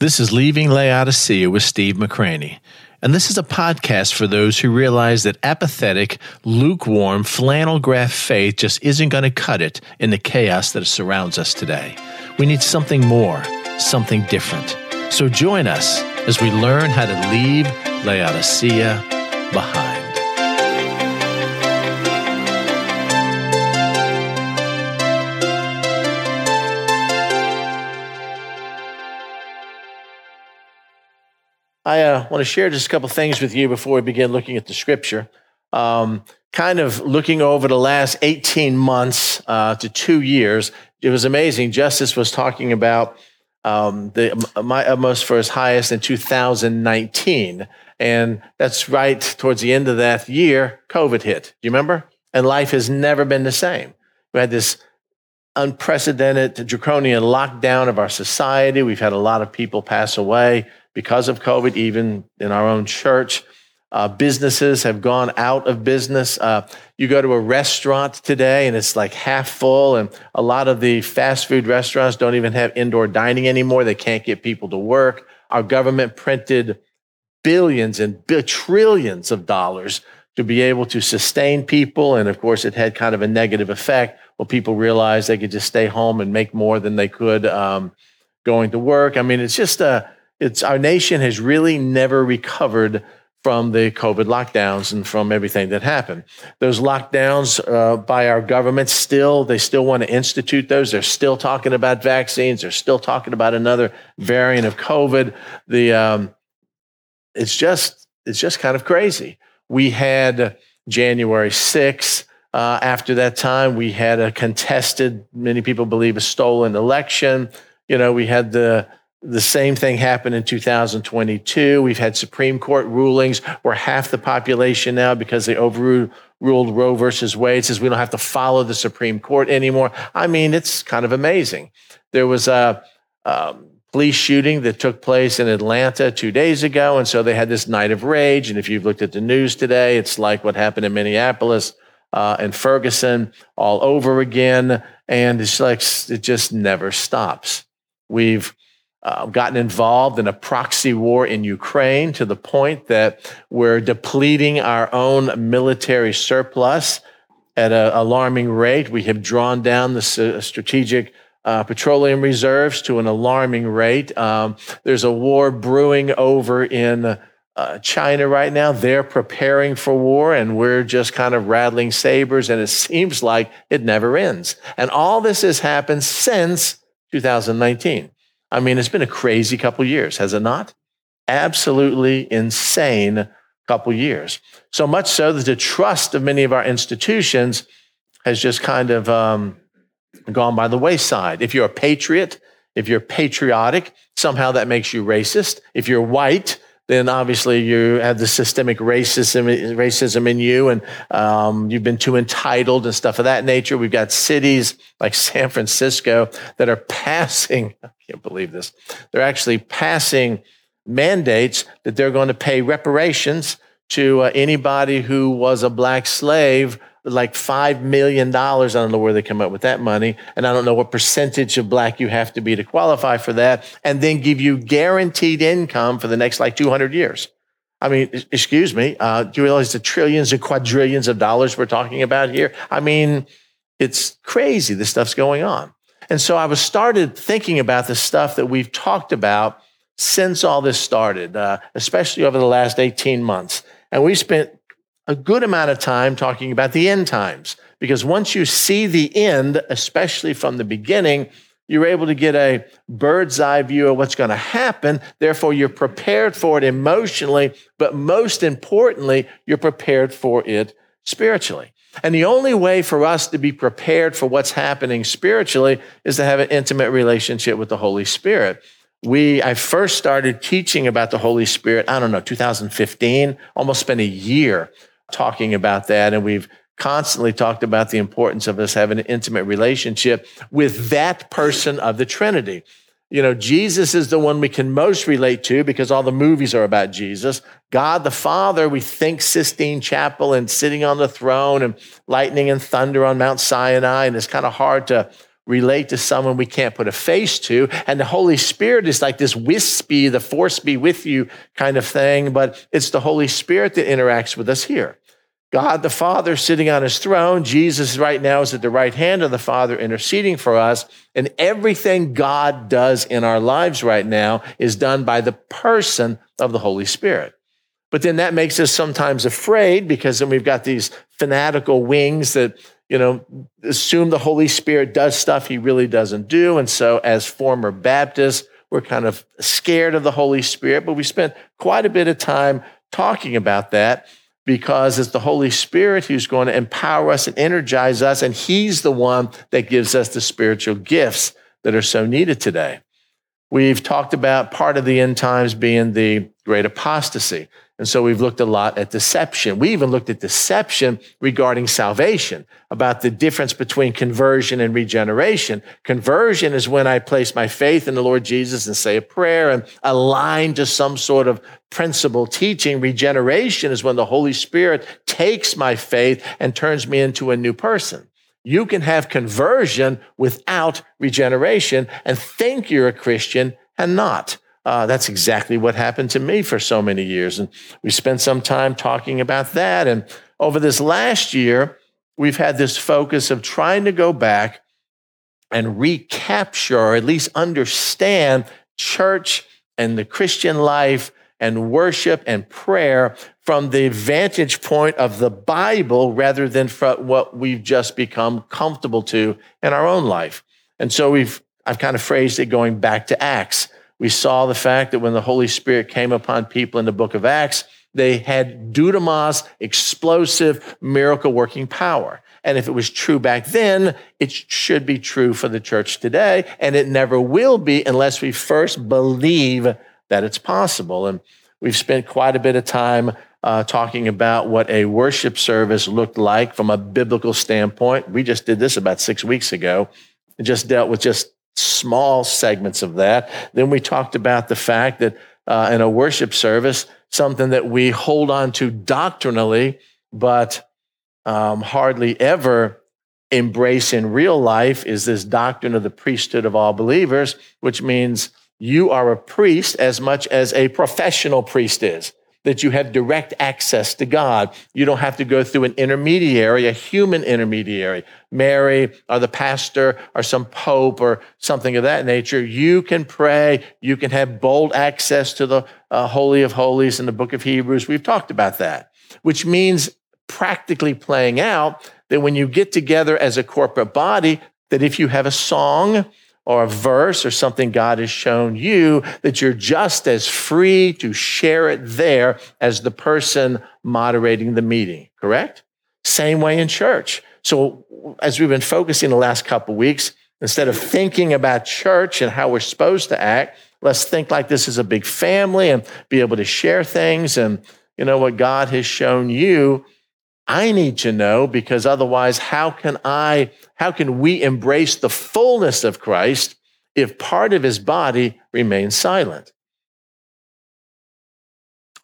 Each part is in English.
This is Leaving Laodicea with Steve McCranie. And this is a podcast for those who realize that apathetic, lukewarm, flannel graph faith just isn't going to cut it in the chaos that surrounds us today. We need something more, something different. So join us as we learn how to leave Laodicea behind. I uh, want to share just a couple things with you before we begin looking at the scripture. Um, kind of looking over the last 18 months uh, to two years, it was amazing. Justice was talking about um, the my utmost for his highest in 2019. And that's right towards the end of that year, COVID hit. Do you remember? And life has never been the same. We had this unprecedented draconian lockdown of our society. We've had a lot of people pass away because of COVID, even in our own church. Uh, businesses have gone out of business. Uh, you go to a restaurant today and it's like half full, and a lot of the fast food restaurants don't even have indoor dining anymore. They can't get people to work. Our government printed billions and bi- trillions of dollars to be able to sustain people. And of course, it had kind of a negative effect. Well, people realized they could just stay home and make more than they could um, going to work. I mean, it's just a it's our nation has really never recovered from the COVID lockdowns and from everything that happened. Those lockdowns uh, by our government still, they still want to institute those. They're still talking about vaccines. They're still talking about another variant of COVID. The um, it's just it's just kind of crazy. We had January 6th. Uh, after that time, we had a contested, many people believe, a stolen election. You know, we had the the same thing happened in 2022. We've had Supreme Court rulings where half the population now, because they overruled Roe versus Wade, says we don't have to follow the Supreme Court anymore. I mean, it's kind of amazing. There was a um, police shooting that took place in Atlanta two days ago, and so they had this night of rage. And if you've looked at the news today, it's like what happened in Minneapolis uh, and Ferguson all over again, and it's like it just never stops. We've uh, gotten involved in a proxy war in Ukraine to the point that we're depleting our own military surplus at an alarming rate. We have drawn down the strategic uh, petroleum reserves to an alarming rate. Um, there's a war brewing over in uh, China right now. They're preparing for war, and we're just kind of rattling sabers, and it seems like it never ends. And all this has happened since 2019. I mean, it's been a crazy couple years, has it not? Absolutely insane couple years. So much so that the trust of many of our institutions has just kind of um, gone by the wayside. If you're a patriot, if you're patriotic, somehow that makes you racist. If you're white, then obviously you have the systemic racism, racism in you, and um, you've been too entitled and stuff of that nature. We've got cities like San Francisco that are passing, I can't believe this, they're actually passing mandates that they're going to pay reparations to uh, anybody who was a black slave like $5 million. I don't know where they come up with that money. And I don't know what percentage of black you have to be to qualify for that. And then give you guaranteed income for the next like 200 years. I mean, excuse me. Uh, do you realize the trillions and quadrillions of dollars we're talking about here? I mean, it's crazy. This stuff's going on. And so I was started thinking about the stuff that we've talked about since all this started, uh, especially over the last 18 months. And we spent a good amount of time talking about the end times because once you see the end, especially from the beginning, you're able to get a bird's eye view of what's going to happen. Therefore, you're prepared for it emotionally, but most importantly, you're prepared for it spiritually. And the only way for us to be prepared for what's happening spiritually is to have an intimate relationship with the Holy Spirit. We, I first started teaching about the Holy Spirit, I don't know, 2015, almost spent a year talking about that. And we've constantly talked about the importance of us having an intimate relationship with that person of the Trinity. You know, Jesus is the one we can most relate to because all the movies are about Jesus. God the Father, we think Sistine Chapel and sitting on the throne and lightning and thunder on Mount Sinai. And it's kind of hard to relate to someone we can't put a face to. And the Holy Spirit is like this wispy, the force be with you kind of thing, but it's the Holy Spirit that interacts with us here. God the Father sitting on his throne. Jesus right now is at the right hand of the Father interceding for us. And everything God does in our lives right now is done by the person of the Holy Spirit. But then that makes us sometimes afraid because then we've got these fanatical wings that, you know, assume the Holy Spirit does stuff he really doesn't do. And so as former Baptists, we're kind of scared of the Holy Spirit, but we spent quite a bit of time talking about that because it's the Holy Spirit who's going to empower us and energize us, and He's the one that gives us the spiritual gifts that are so needed today. We've talked about part of the end times being the great apostasy. And so we've looked a lot at deception. We even looked at deception regarding salvation, about the difference between conversion and regeneration. Conversion is when I place my faith in the Lord Jesus and say a prayer and align to some sort of principle teaching. Regeneration is when the Holy Spirit takes my faith and turns me into a new person. You can have conversion without regeneration and think you're a Christian and not. Uh, that's exactly what happened to me for so many years. And we spent some time talking about that. And over this last year, we've had this focus of trying to go back and recapture, or at least understand church and the Christian life and worship and prayer from the vantage point of the Bible rather than from what we've just become comfortable to in our own life. And so we've, I've kind of phrased it going back to Acts. We saw the fact that when the Holy Spirit came upon people in the book of Acts, they had dunamis, explosive, miracle working power. And if it was true back then, it should be true for the church today. And it never will be unless we first believe that it's possible. And we've spent quite a bit of time uh, talking about what a worship service looked like from a biblical standpoint. We just did this about six weeks ago. Just dealt with just small segments of that. Then we talked about the fact that uh, in a worship service, something that we hold on to doctrinally, but um, hardly ever embrace in real life is this doctrine of the priesthood of all believers, which means you are a priest as much as a professional priest is that you have direct access to God. You don't have to go through an intermediary, a human intermediary, Mary or the pastor or some pope or something of that nature. You can pray. You can have bold access to the uh, Holy of Holies in the book of Hebrews. We've talked about that, which means practically playing out that when you get together as a corporate body, that if you have a song, or a verse or something God has shown you, that you're just as free to share it there as the person moderating the meeting, correct? Same way in church. So as we've been focusing the last couple weeks, instead of thinking about church and how we're supposed to act, let's think like this is a big family and be able to share things and you know what God has shown you I need to know because otherwise, how can I, how can we embrace the fullness of Christ if part of his body remains silent?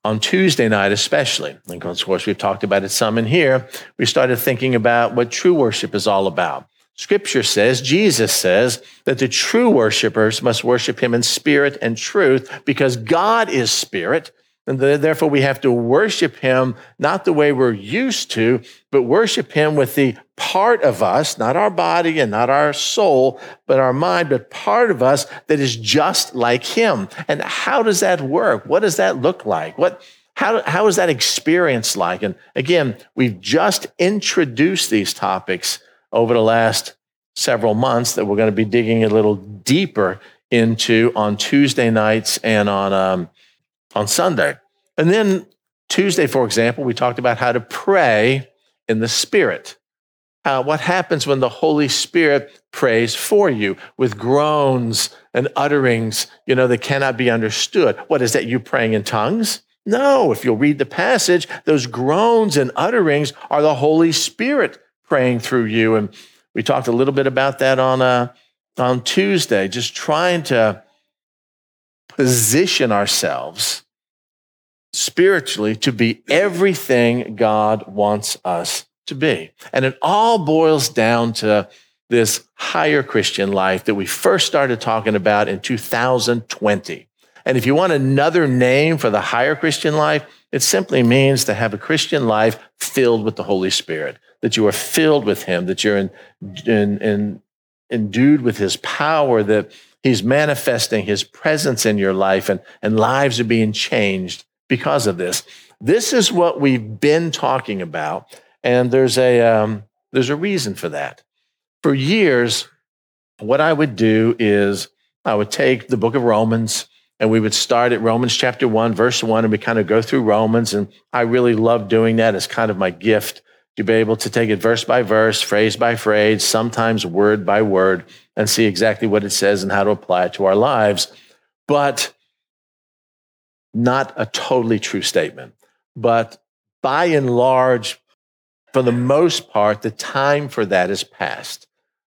On Tuesday night, especially, and of course, we've talked about it some in here, we started thinking about what true worship is all about. Scripture says, Jesus says, that the true worshipers must worship him in spirit and truth because God is spirit and therefore, we have to worship him not the way we're used to, but worship him with the part of us, not our body and not our soul, but our mind, but part of us that is just like him. And how does that work? What does that look like? What, how, how is that experience like? And again, we've just introduced these topics over the last several months that we're going to be digging a little deeper into on Tuesday nights and on um, on Sunday. And then Tuesday, for example, we talked about how to pray in the Spirit. Uh, what happens when the Holy Spirit prays for you with groans and utterings, you know, that cannot be understood? What is that? You praying in tongues? No, if you'll read the passage, those groans and utterings are the Holy Spirit praying through you. And we talked a little bit about that on, uh, on Tuesday, just trying to position ourselves spiritually to be everything God wants us to be. And it all boils down to this higher Christian life that we first started talking about in 2020. And if you want another name for the higher Christian life, it simply means to have a Christian life filled with the Holy Spirit, that you are filled with Him, that you're in, in, in, endued with His power, that He's manifesting His presence in your life, and, and lives are being changed because of this. This is what we've been talking about, and there's a, um, there's a reason for that. For years, what I would do is I would take the book of Romans, and we would start at Romans chapter 1, verse 1, and we kind of go through Romans. And I really love doing that. It's kind of my gift to be able to take it verse by verse, phrase by phrase, sometimes word by word, and see exactly what it says and how to apply it to our lives. But not a totally true statement. But by and large, for the most part, the time for that is past.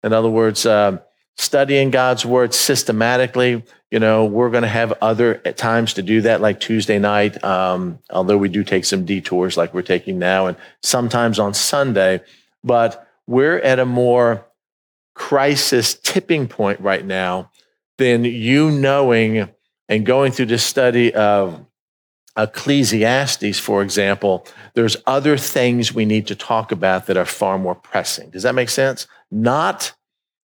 In other words, uh, studying God's word systematically. You know, we're going to have other times to do that, like Tuesday night, um, although we do take some detours like we're taking now, and sometimes on Sunday. But we're at a more crisis tipping point right now than you knowing and going through the study of Ecclesiastes, for example, there's other things we need to talk about that are far more pressing. Does that make sense? Not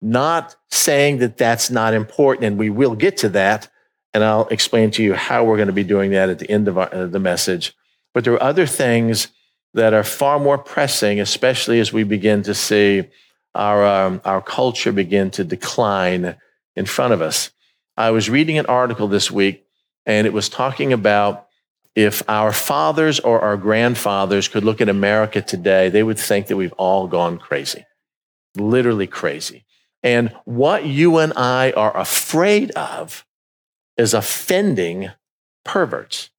not saying that that's not important, and we will get to that, and I'll explain to you how we're going to be doing that at the end of our, uh, the message. But there are other things that are far more pressing, especially as we begin to see our, um, our culture begin to decline in front of us. I was reading an article this week, and it was talking about if our fathers or our grandfathers could look at America today, they would think that we've all gone crazy, literally crazy. And what you and I are afraid of is offending perverts.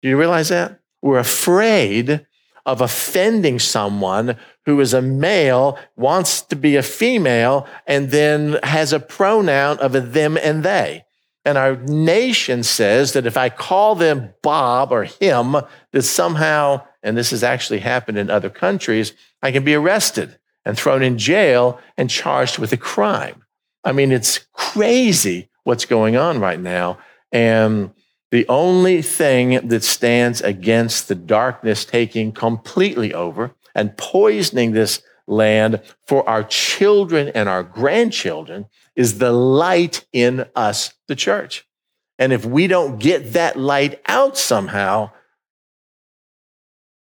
Do you realize that? We're afraid of offending someone who is a male, wants to be a female, and then has a pronoun of a them and they. And our nation says that if I call them Bob or him, that somehow, and this has actually happened in other countries, I can be arrested and thrown in jail and charged with a crime. I mean, it's crazy what's going on right now. And the only thing that stands against the darkness taking completely over and poisoning this land for our children and our grandchildren is the light in us, the church. And if we don't get that light out somehow,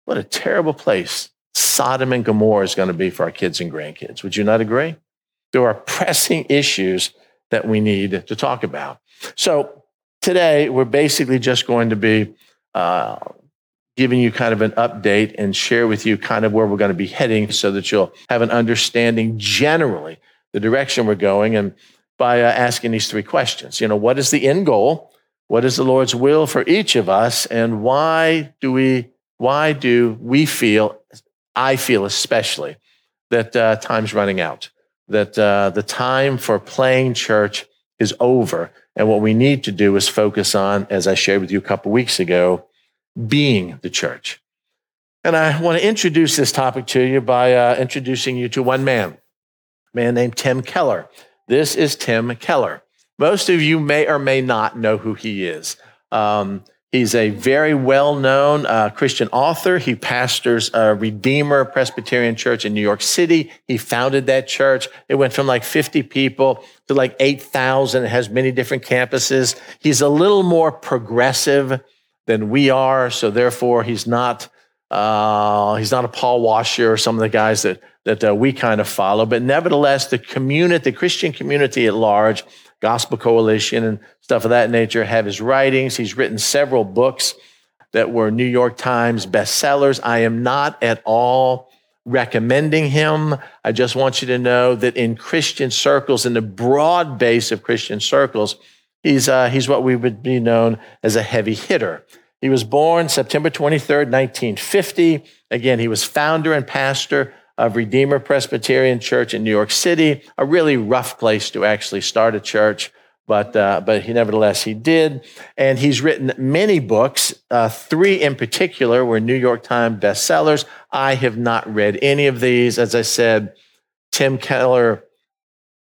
what a terrible place Sodom and Gomorrah is going to be for our kids and grandkids. Would you not agree? There are pressing issues that we need to talk about. So today, we're basically just going to be uh, giving you kind of an update and share with you kind of where we're going to be heading so that you'll have an understanding generally the direction we're going and by uh, asking these three questions. You know, what is the end goal? What is the Lord's will for each of us? And why do we, why do we feel I feel especially that uh, time's running out, that uh, the time for playing church is over. And what we need to do is focus on, as I shared with you a couple weeks ago, being the church. And I want to introduce this topic to you by uh, introducing you to one man, a man named Tim Keller. This is Tim Keller. Most of you may or may not know who he is. Um, He's a very well known uh, Christian author. He pastors a Redeemer Presbyterian Church in New York City. He founded that church. It went from like 50 people to like 8,000. It has many different campuses. He's a little more progressive than we are. So therefore, he's not, uh, he's not a Paul Washer or some of the guys that, that uh, we kind of follow. But nevertheless, the community, the Christian community at large, Gospel Coalition and stuff of that nature, have his writings. He's written several books that were New York Times bestsellers. I am not at all recommending him. I just want you to know that in Christian circles, in the broad base of Christian circles, he's, uh, he's what we would be known as a heavy hitter. He was born September 23rd, 1950. Again, he was founder and pastor of Redeemer Presbyterian Church in New York City, a really rough place to actually start a church. But, uh, but he nevertheless he did, and he's written many books. Uh, three in particular were New York Times bestsellers. I have not read any of these. As I said, Tim Keller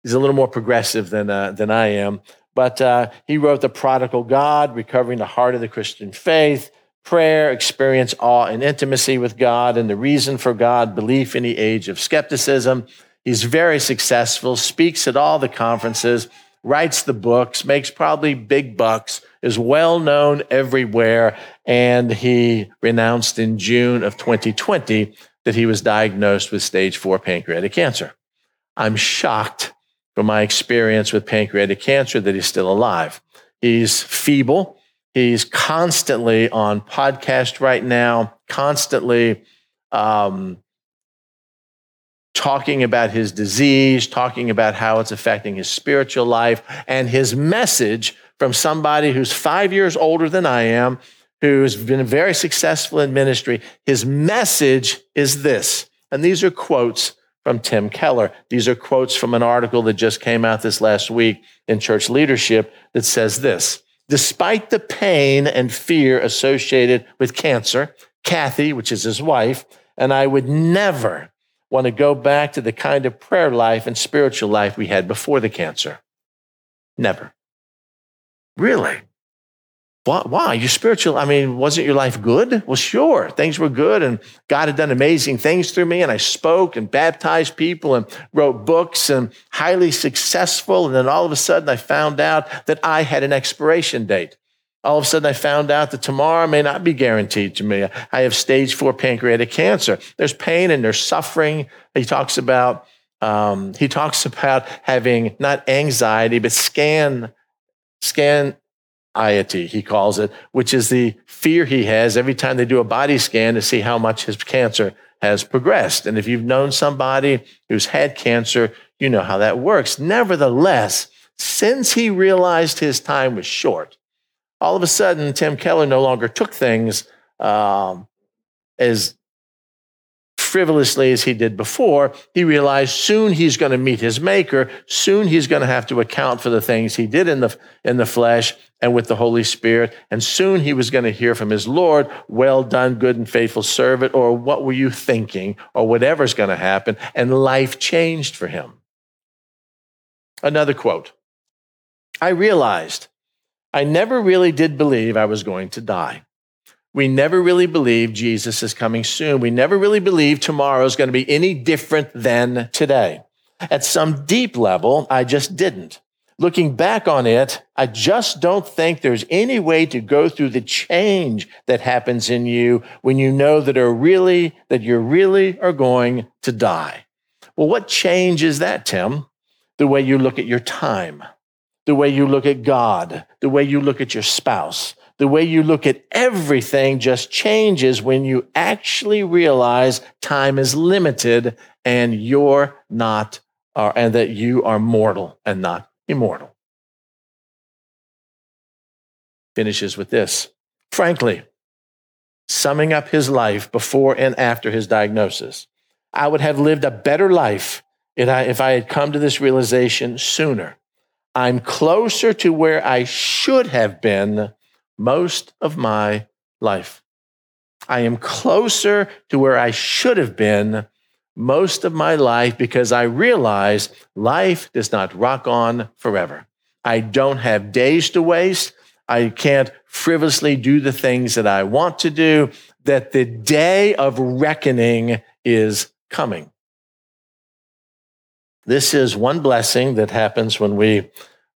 is a little more progressive than, uh, than I am. But uh, he wrote The Prodigal God, Recovering the Heart of the Christian Faith, Prayer, Experience Awe and Intimacy with God, and the Reason for God, Belief in the Age of Skepticism. He's very successful, speaks at all the conferences, writes the books, makes probably big bucks, is well known everywhere. And he renounced in June of 2020 that he was diagnosed with stage four pancreatic cancer. I'm shocked from my experience with pancreatic cancer that he's still alive. He's feeble. He's constantly on podcast right now, constantly um, talking about his disease, talking about how it's affecting his spiritual life, and his message from somebody who's five years older than I am, who's been very successful in ministry. His message is this, and these are quotes from Tim Keller. These are quotes from an article that just came out this last week in Church Leadership that says this Despite the pain and fear associated with cancer, Kathy, which is his wife, and I would never want to go back to the kind of prayer life and spiritual life we had before the cancer. Never. Really? Why? Your spiritual, I mean, wasn't your life good? Well, sure, things were good, and God had done amazing things through me, and I spoke and baptized people and wrote books and highly successful. And then all of a sudden, I found out that I had an expiration date. All of a sudden, I found out that tomorrow may not be guaranteed to me. I have stage four pancreatic cancer. There's pain and there's suffering. He talks about um, he talks about having not anxiety but scan scan anxiety, he calls it, which is the fear he has every time they do a body scan to see how much his cancer has progressed. And if you've known somebody who's had cancer, you know how that works. Nevertheless, since he realized his time was short, all of a sudden, Tim Keller no longer took things um, as frivolously as he did before, he realized soon he's going to meet his maker. Soon he's going to have to account for the things he did in the, in the flesh and with the Holy Spirit. And soon he was going to hear from his Lord, well done, good and faithful servant, or what were you thinking, or whatever's going to happen. And life changed for him. Another quote I realized I never really did believe I was going to die. We never really believe Jesus is coming soon. We never really believe tomorrow is going to be any different than today. At some deep level, I just didn't. Looking back on it, I just don't think there's any way to go through the change that happens in you when you know that are really that you really are going to die. Well, what change is that, Tim? The way you look at your time, the way you look at God, the way you look at your spouse, the way you look at everything just changes when you actually realize time is limited and you're not, uh, and that you are mortal and not immortal. Finishes with this. Frankly, summing up his life before and after his diagnosis, I would have lived a better life if I, if I had come to this realization sooner. I'm closer to where I should have been most of my life. I am closer to where I should have been most of my life because I realize life does not rock on forever. I don't have days to waste. I can't frivolously do the things that I want to do, that the day of reckoning is coming. This is one blessing that happens when we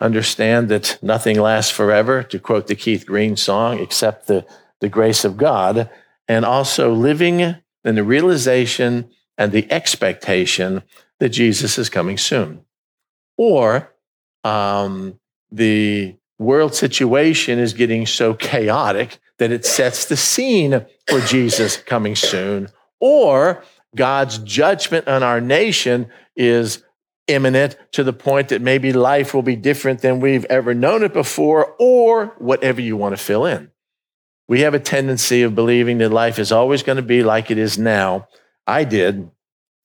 understand that nothing lasts forever, to quote the Keith Green song, except the, the grace of God, and also living in the realization and the expectation that Jesus is coming soon. Or um, the world situation is getting so chaotic that it sets the scene for Jesus coming soon. Or God's judgment on our nation is imminent to the point that maybe life will be different than we've ever known it before, or whatever you want to fill in. We have a tendency of believing that life is always going to be like it is now. I did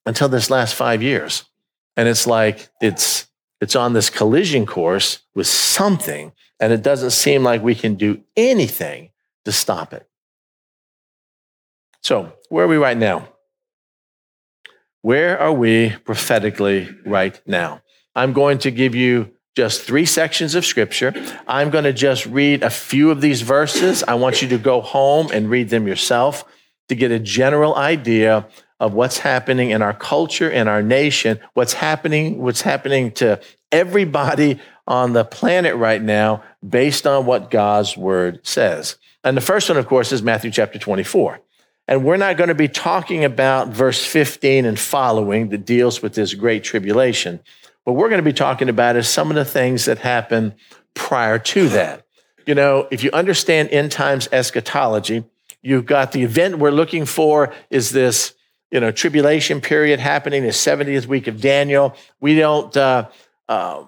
until this last five years. And it's like it's it's on this collision course with something, and it doesn't seem like we can do anything to stop it. So, where are we right now? Where are we prophetically right now? I'm going to give you just three sections of scripture. I'm going to just read a few of these verses. I want you to go home and read them yourself to get a general idea of what's happening in our culture, in our nation, what's happening, what's happening to everybody on the planet right now based on what God's word says. And the first one, of course, is Matthew chapter 24. And we're not going to be talking about verse 15 and following that deals with this great tribulation. What we're going to be talking about is some of the things that happen prior to that. You know, if you understand end times eschatology, you've got the event we're looking for is this, you know, tribulation period happening, the 70th week of Daniel. We don't, uh, uh,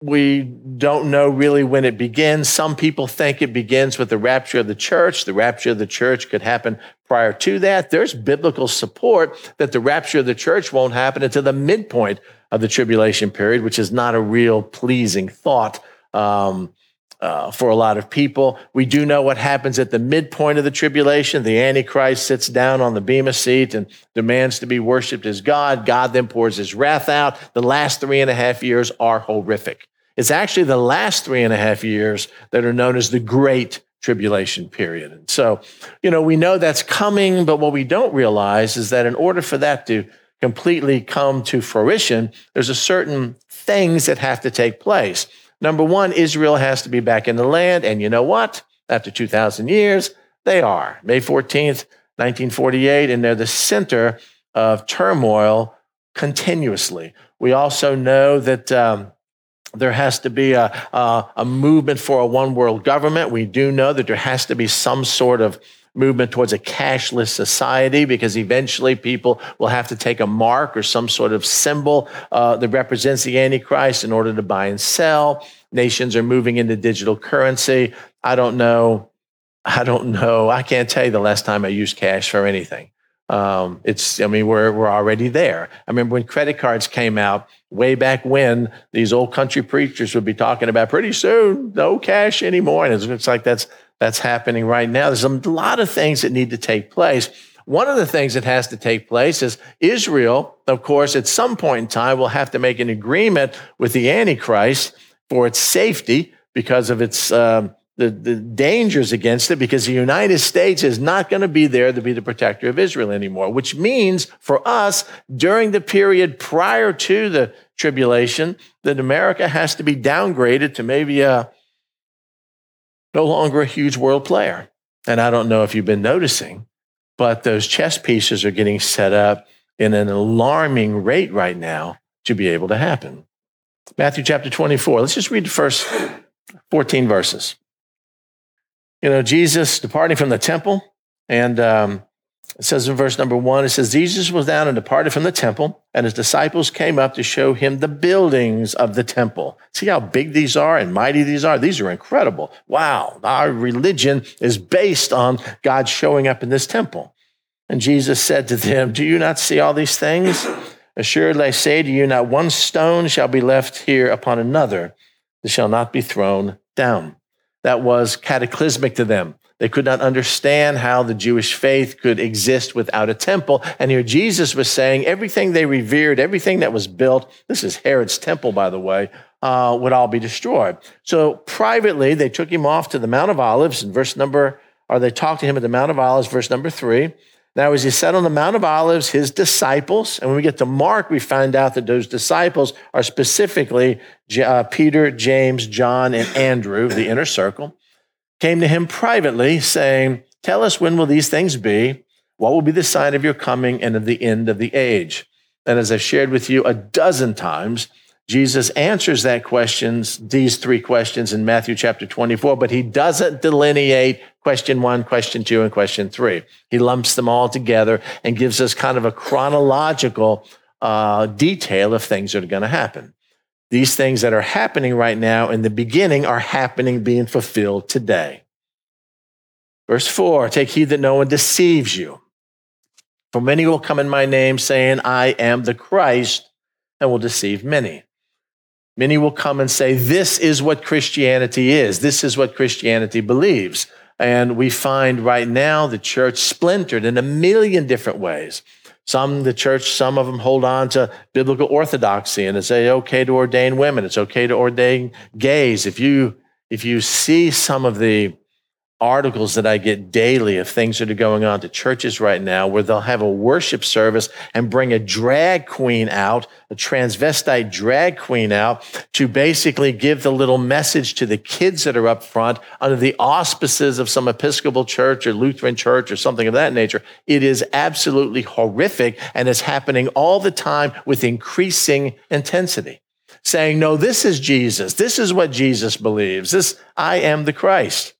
we don't know really when it begins. Some people think it begins with the rapture of the church. The rapture of the church could happen prior to that. There's biblical support that the rapture of the church won't happen until the midpoint of the tribulation period, which is not a real pleasing thought um, uh, for a lot of people. We do know what happens at the midpoint of the tribulation. The Antichrist sits down on the Bema seat and demands to be worshiped as God. God then pours his wrath out. The last three and a half years are horrific. It's actually the last three and a half years that are known as the Great Tribulation period. And so, you know, we know that's coming, but what we don't realize is that in order for that to completely come to fruition, there's a certain things that have to take place. Number one, Israel has to be back in the land. And you know what? After 2,000 years, they are. May 14th, 1948, and they're the center of turmoil continuously. We also know that um, there has to be a, a, a movement for a one world government. We do know that there has to be some sort of movement towards a cashless society because eventually people will have to take a mark or some sort of symbol uh, that represents the Antichrist in order to buy and sell. Nations are moving into digital currency. I don't know. I don't know. I can't tell you the last time I used cash for anything. Um, it's, I mean, we're, we're already there. I remember when credit cards came out way back when these old country preachers would be talking about pretty soon, no cash anymore. And it looks like that's that's happening right now. There's a lot of things that need to take place. One of the things that has to take place is Israel, of course, at some point in time will have to make an agreement with the Antichrist for its safety because of its um, the, the dangers against it because the United States is not going to be there to be the protector of Israel anymore, which means for us during the period prior to the tribulation that America has to be downgraded to maybe a no longer a huge world player. And I don't know if you've been noticing, but those chess pieces are getting set up in an alarming rate right now to be able to happen. Matthew chapter 24. Let's just read the first 14 verses. You know, Jesus departing from the temple, and um, it says in verse number one, it says, Jesus was down and departed from the temple, and his disciples came up to show him the buildings of the temple. See how big these are and mighty these are? These are incredible. Wow. Our religion is based on God showing up in this temple. And Jesus said to them, Do you not see all these things? Assuredly, I say to you, not one stone shall be left here upon another that shall not be thrown down. That was cataclysmic to them. They could not understand how the Jewish faith could exist without a temple. And here Jesus was saying everything they revered, everything that was built, this is Herod's temple, by the way, uh, would all be destroyed. So privately, they took him off to the Mount of Olives in verse number, or they talked to him at the Mount of Olives, verse number three. Now, as he sat on the Mount of Olives, his disciples, and when we get to Mark, we find out that those disciples are specifically uh, Peter, James, John, and Andrew, the inner circle came to him privately, saying, Tell us when will these things be? What will be the sign of your coming and of the end of the age? And as I've shared with you a dozen times, Jesus answers that questions, these three questions in Matthew chapter 24, but he doesn't delineate question one, question two, and question three. He lumps them all together and gives us kind of a chronological uh, detail of things that are going to happen. These things that are happening right now in the beginning are happening, being fulfilled today. Verse 4 Take heed that no one deceives you. For many will come in my name, saying, I am the Christ, and will deceive many. Many will come and say, This is what Christianity is. This is what Christianity believes. And we find right now the church splintered in a million different ways. Some, the church, some of them hold on to biblical orthodoxy and it's okay to ordain women. It's okay to ordain gays. If you, if you see some of the articles that I get daily of things that are going on to churches right now where they'll have a worship service and bring a drag queen out, a transvestite drag queen out to basically give the little message to the kids that are up front under the auspices of some Episcopal church or Lutheran church or something of that nature. It is absolutely horrific and it's happening all the time with increasing intensity. Saying, no, this is Jesus. This is what Jesus believes. This, I am the Christ.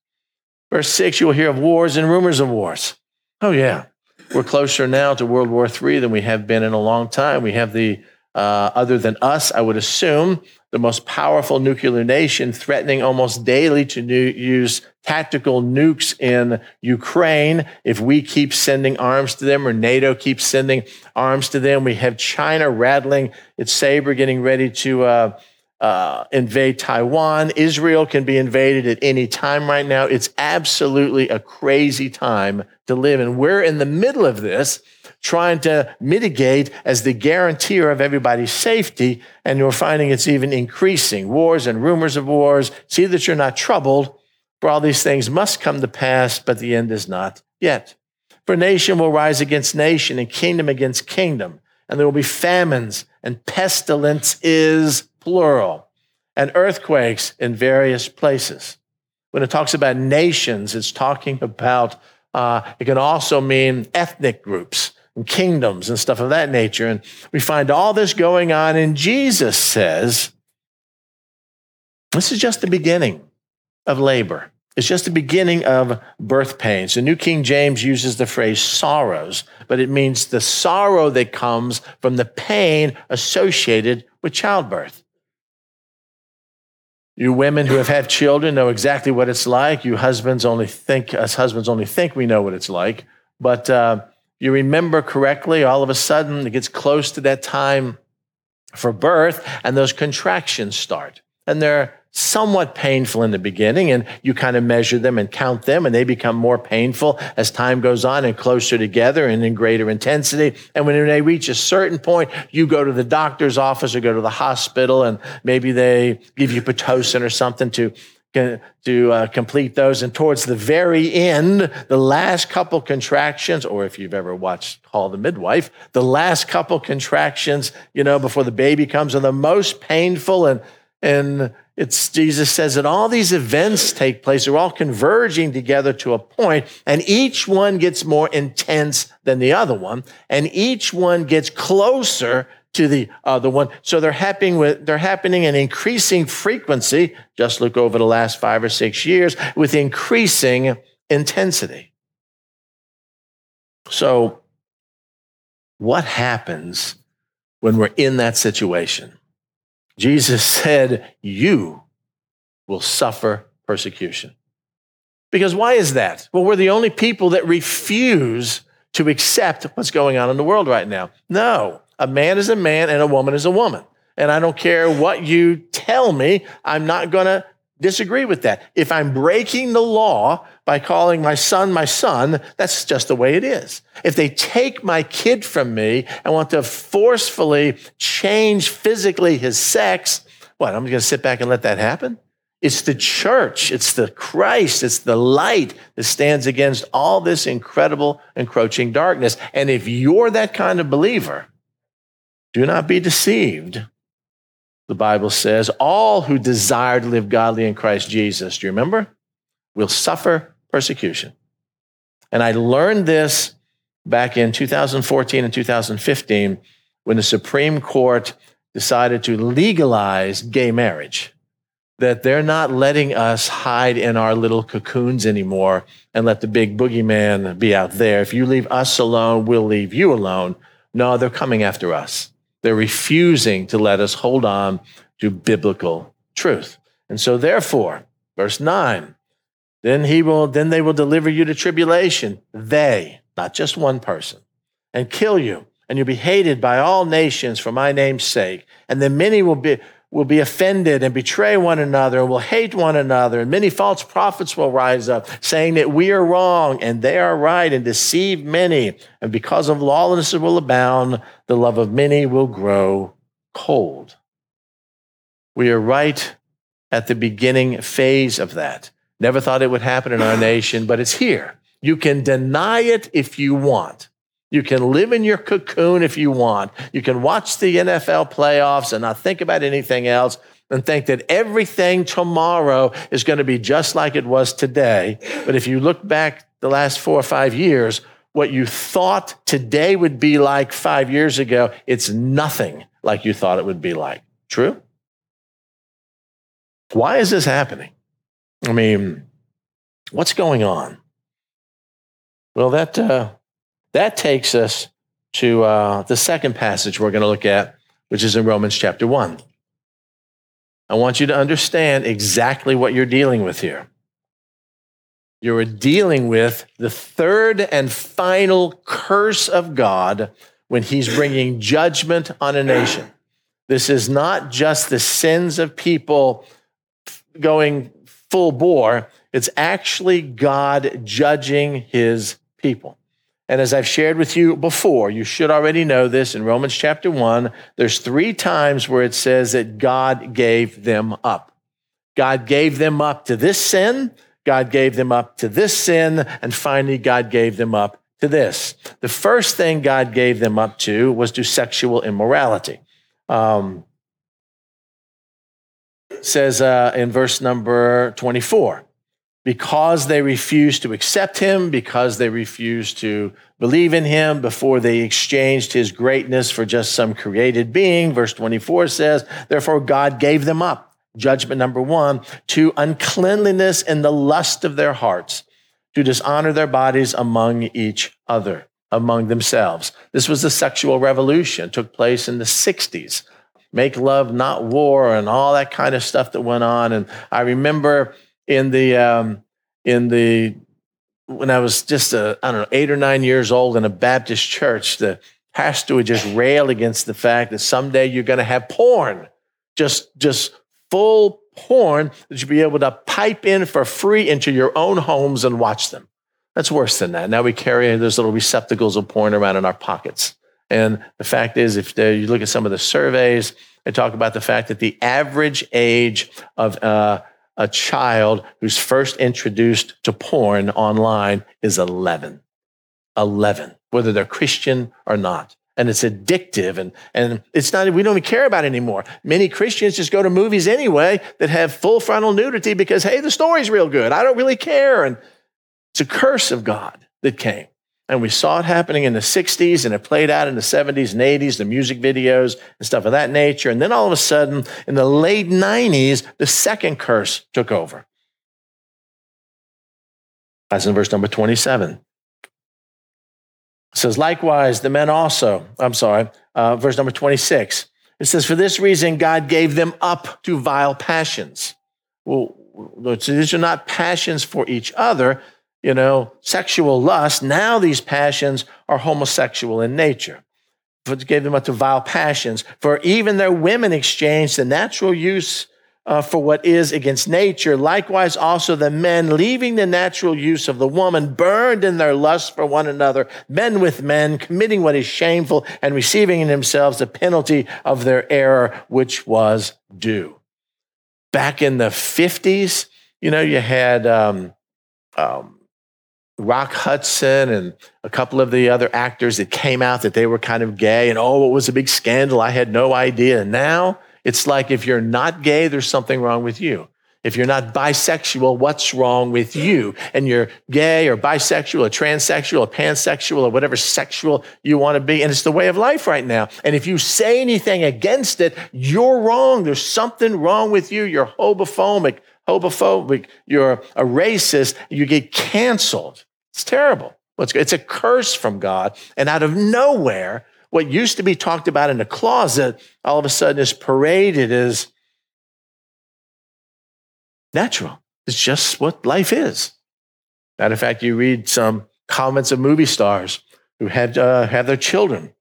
Verse 6, you will hear of wars and rumors of wars. Oh, yeah. We're closer now to World War III than we have been in a long time. We have the, uh, other than us, I would assume, the most powerful nuclear nation threatening almost daily to new, use tactical nukes in Ukraine. If we keep sending arms to them or NATO keeps sending arms to them, we have China rattling its saber, getting ready to. Uh, uh, invade Taiwan. Israel can be invaded at any time right now. It's absolutely a crazy time to live in. We're in the middle of this, trying to mitigate as the guarantor of everybody's safety, and we're finding it's even increasing. Wars and rumors of wars. See that you're not troubled, for all these things must come to pass, but the end is not yet. For nation will rise against nation and kingdom against kingdom, and there will be famines and pestilence is plural, and earthquakes in various places. When it talks about nations, it's talking about, uh, it can also mean ethnic groups and kingdoms and stuff of that nature. And we find all this going on, and Jesus says, this is just the beginning of labor. It's just the beginning of birth pains. The New King James uses the phrase sorrows, but it means the sorrow that comes from the pain associated with childbirth. You women who have had children know exactly what it's like. You husbands only think, us husbands only think we know what it's like. But uh, you remember correctly, all of a sudden it gets close to that time for birth, and those contractions start. And they're somewhat painful in the beginning and you kind of measure them and count them and they become more painful as time goes on and closer together and in greater intensity. And when they reach a certain point, you go to the doctor's office or go to the hospital and maybe they give you Pitocin or something to to uh, complete those. And towards the very end, the last couple contractions, or if you've ever watched Call the Midwife, the last couple contractions, you know, before the baby comes are the most painful and and it's Jesus says that all these events take place, they're all converging together to a point, and each one gets more intense than the other one, and each one gets closer to the other one. So they're happening with they're happening in increasing frequency. Just look over the last five or six years with increasing intensity. So, what happens when we're in that situation? Jesus said, You will suffer persecution. Because why is that? Well, we're the only people that refuse to accept what's going on in the world right now. No, a man is a man and a woman is a woman. And I don't care what you tell me, I'm not going to disagree with that. If I'm breaking the law by calling my son my son, that's just the way it is. If they take my kid from me and want to forcefully change physically his sex, what, I'm going to sit back and let that happen? It's the church, it's the Christ, it's the light that stands against all this incredible encroaching darkness. And if you're that kind of believer, do not be deceived the Bible says, all who desire to live godly in Christ Jesus, do you remember? Will suffer persecution. And I learned this back in 2014 and 2015 when the Supreme Court decided to legalize gay marriage. That they're not letting us hide in our little cocoons anymore and let the big boogeyman be out there. If you leave us alone, we'll leave you alone. No, they're coming after us. They're refusing to let us hold on to biblical truth. And so therefore, verse 9, then he will then they will deliver you to tribulation. They, not just one person, and kill you, and you'll be hated by all nations for my name's sake. And then many will be will be offended and betray one another and will hate one another. And many false prophets will rise up saying that we are wrong and they are right and deceive many. And because of lawlessness will abound, the love of many will grow cold. We are right at the beginning phase of that. Never thought it would happen in our nation, but it's here. You can deny it if you want. You can live in your cocoon if you want. You can watch the NFL playoffs and not think about anything else and think that everything tomorrow is going to be just like it was today. But if you look back the last four or five years, what you thought today would be like five years ago, it's nothing like you thought it would be like. True? Why is this happening? I mean, what's going on? Well, that uh, that takes us to uh, the second passage we're going to look at, which is in Romans chapter 1. I want you to understand exactly what you're dealing with here. You're dealing with the third and final curse of God when he's bringing judgment on a nation. This is not just the sins of people going full bore, it's actually God judging his people. And as I've shared with you before, you should already know this in Romans chapter 1, there's three times where it says that God gave them up. God gave them up to this sin, God gave them up to this sin, and finally God gave them up to this. The first thing God gave them up to was to sexual immorality. Um, says uh, in verse number 24 because they refused to accept him, because they refused to believe in him, before they exchanged his greatness for just some created being. Verse 24 says, Therefore God gave them up. Judgment number one, to uncleanliness and the lust of their hearts, to dishonor their bodies among each other, among themselves. This was the sexual revolution, took place in the 60s. Make love, not war, and all that kind of stuff that went on. And I remember in the um, in the when I was just a I don't know eight or nine years old in a Baptist church, the pastor would just rail against the fact that someday you're going to have porn, just just full porn that you'll be able to pipe in for free into your own homes and watch them. That's worse than that. Now we carry those little receptacles of porn around in our pockets. And the fact is, if you look at some of the surveys, they talk about the fact that the average age of uh, a child who's first introduced to porn online is 11. 11, whether they're Christian or not. And it's addictive and, and it's not, we don't even care about anymore. Many Christians just go to movies anyway that have full frontal nudity because, hey, the story's real good. I don't really care. And it's a curse of God that came. And we saw it happening in the 60s and it played out in the 70s and 80s, the music videos and stuff of that nature. And then all of a sudden, in the late 90s, the second curse took over. That's in verse number 27. It says, likewise, the men also, I'm sorry, uh, verse number 26. It says, for this reason, God gave them up to vile passions. Well, these are not passions for each other, you know, sexual lust. Now these passions are homosexual in nature. It gave them up to vile passions. For even their women exchanged the natural use uh, for what is against nature. Likewise, also the men, leaving the natural use of the woman, burned in their lust for one another, men with men, committing what is shameful and receiving in themselves the penalty of their error, which was due. Back in the 50s, you know, you had um, um, Rock Hudson and a couple of the other actors that came out that they were kind of gay, and oh, it was a big scandal. I had no idea. Now it's like if you're not gay, there's something wrong with you. If you're not bisexual, what's wrong with you? And you're gay or bisexual or transsexual or pansexual or whatever sexual you want to be. And it's the way of life right now. And if you say anything against it, you're wrong. There's something wrong with you. You're homophobic, homophobic, you're a racist, you get canceled. It's terrible. It's a curse from God. And out of nowhere, what used to be talked about in a closet all of a sudden is paraded as natural. It's just what life is. Matter of fact, you read some comments of movie stars who had uh, have their children.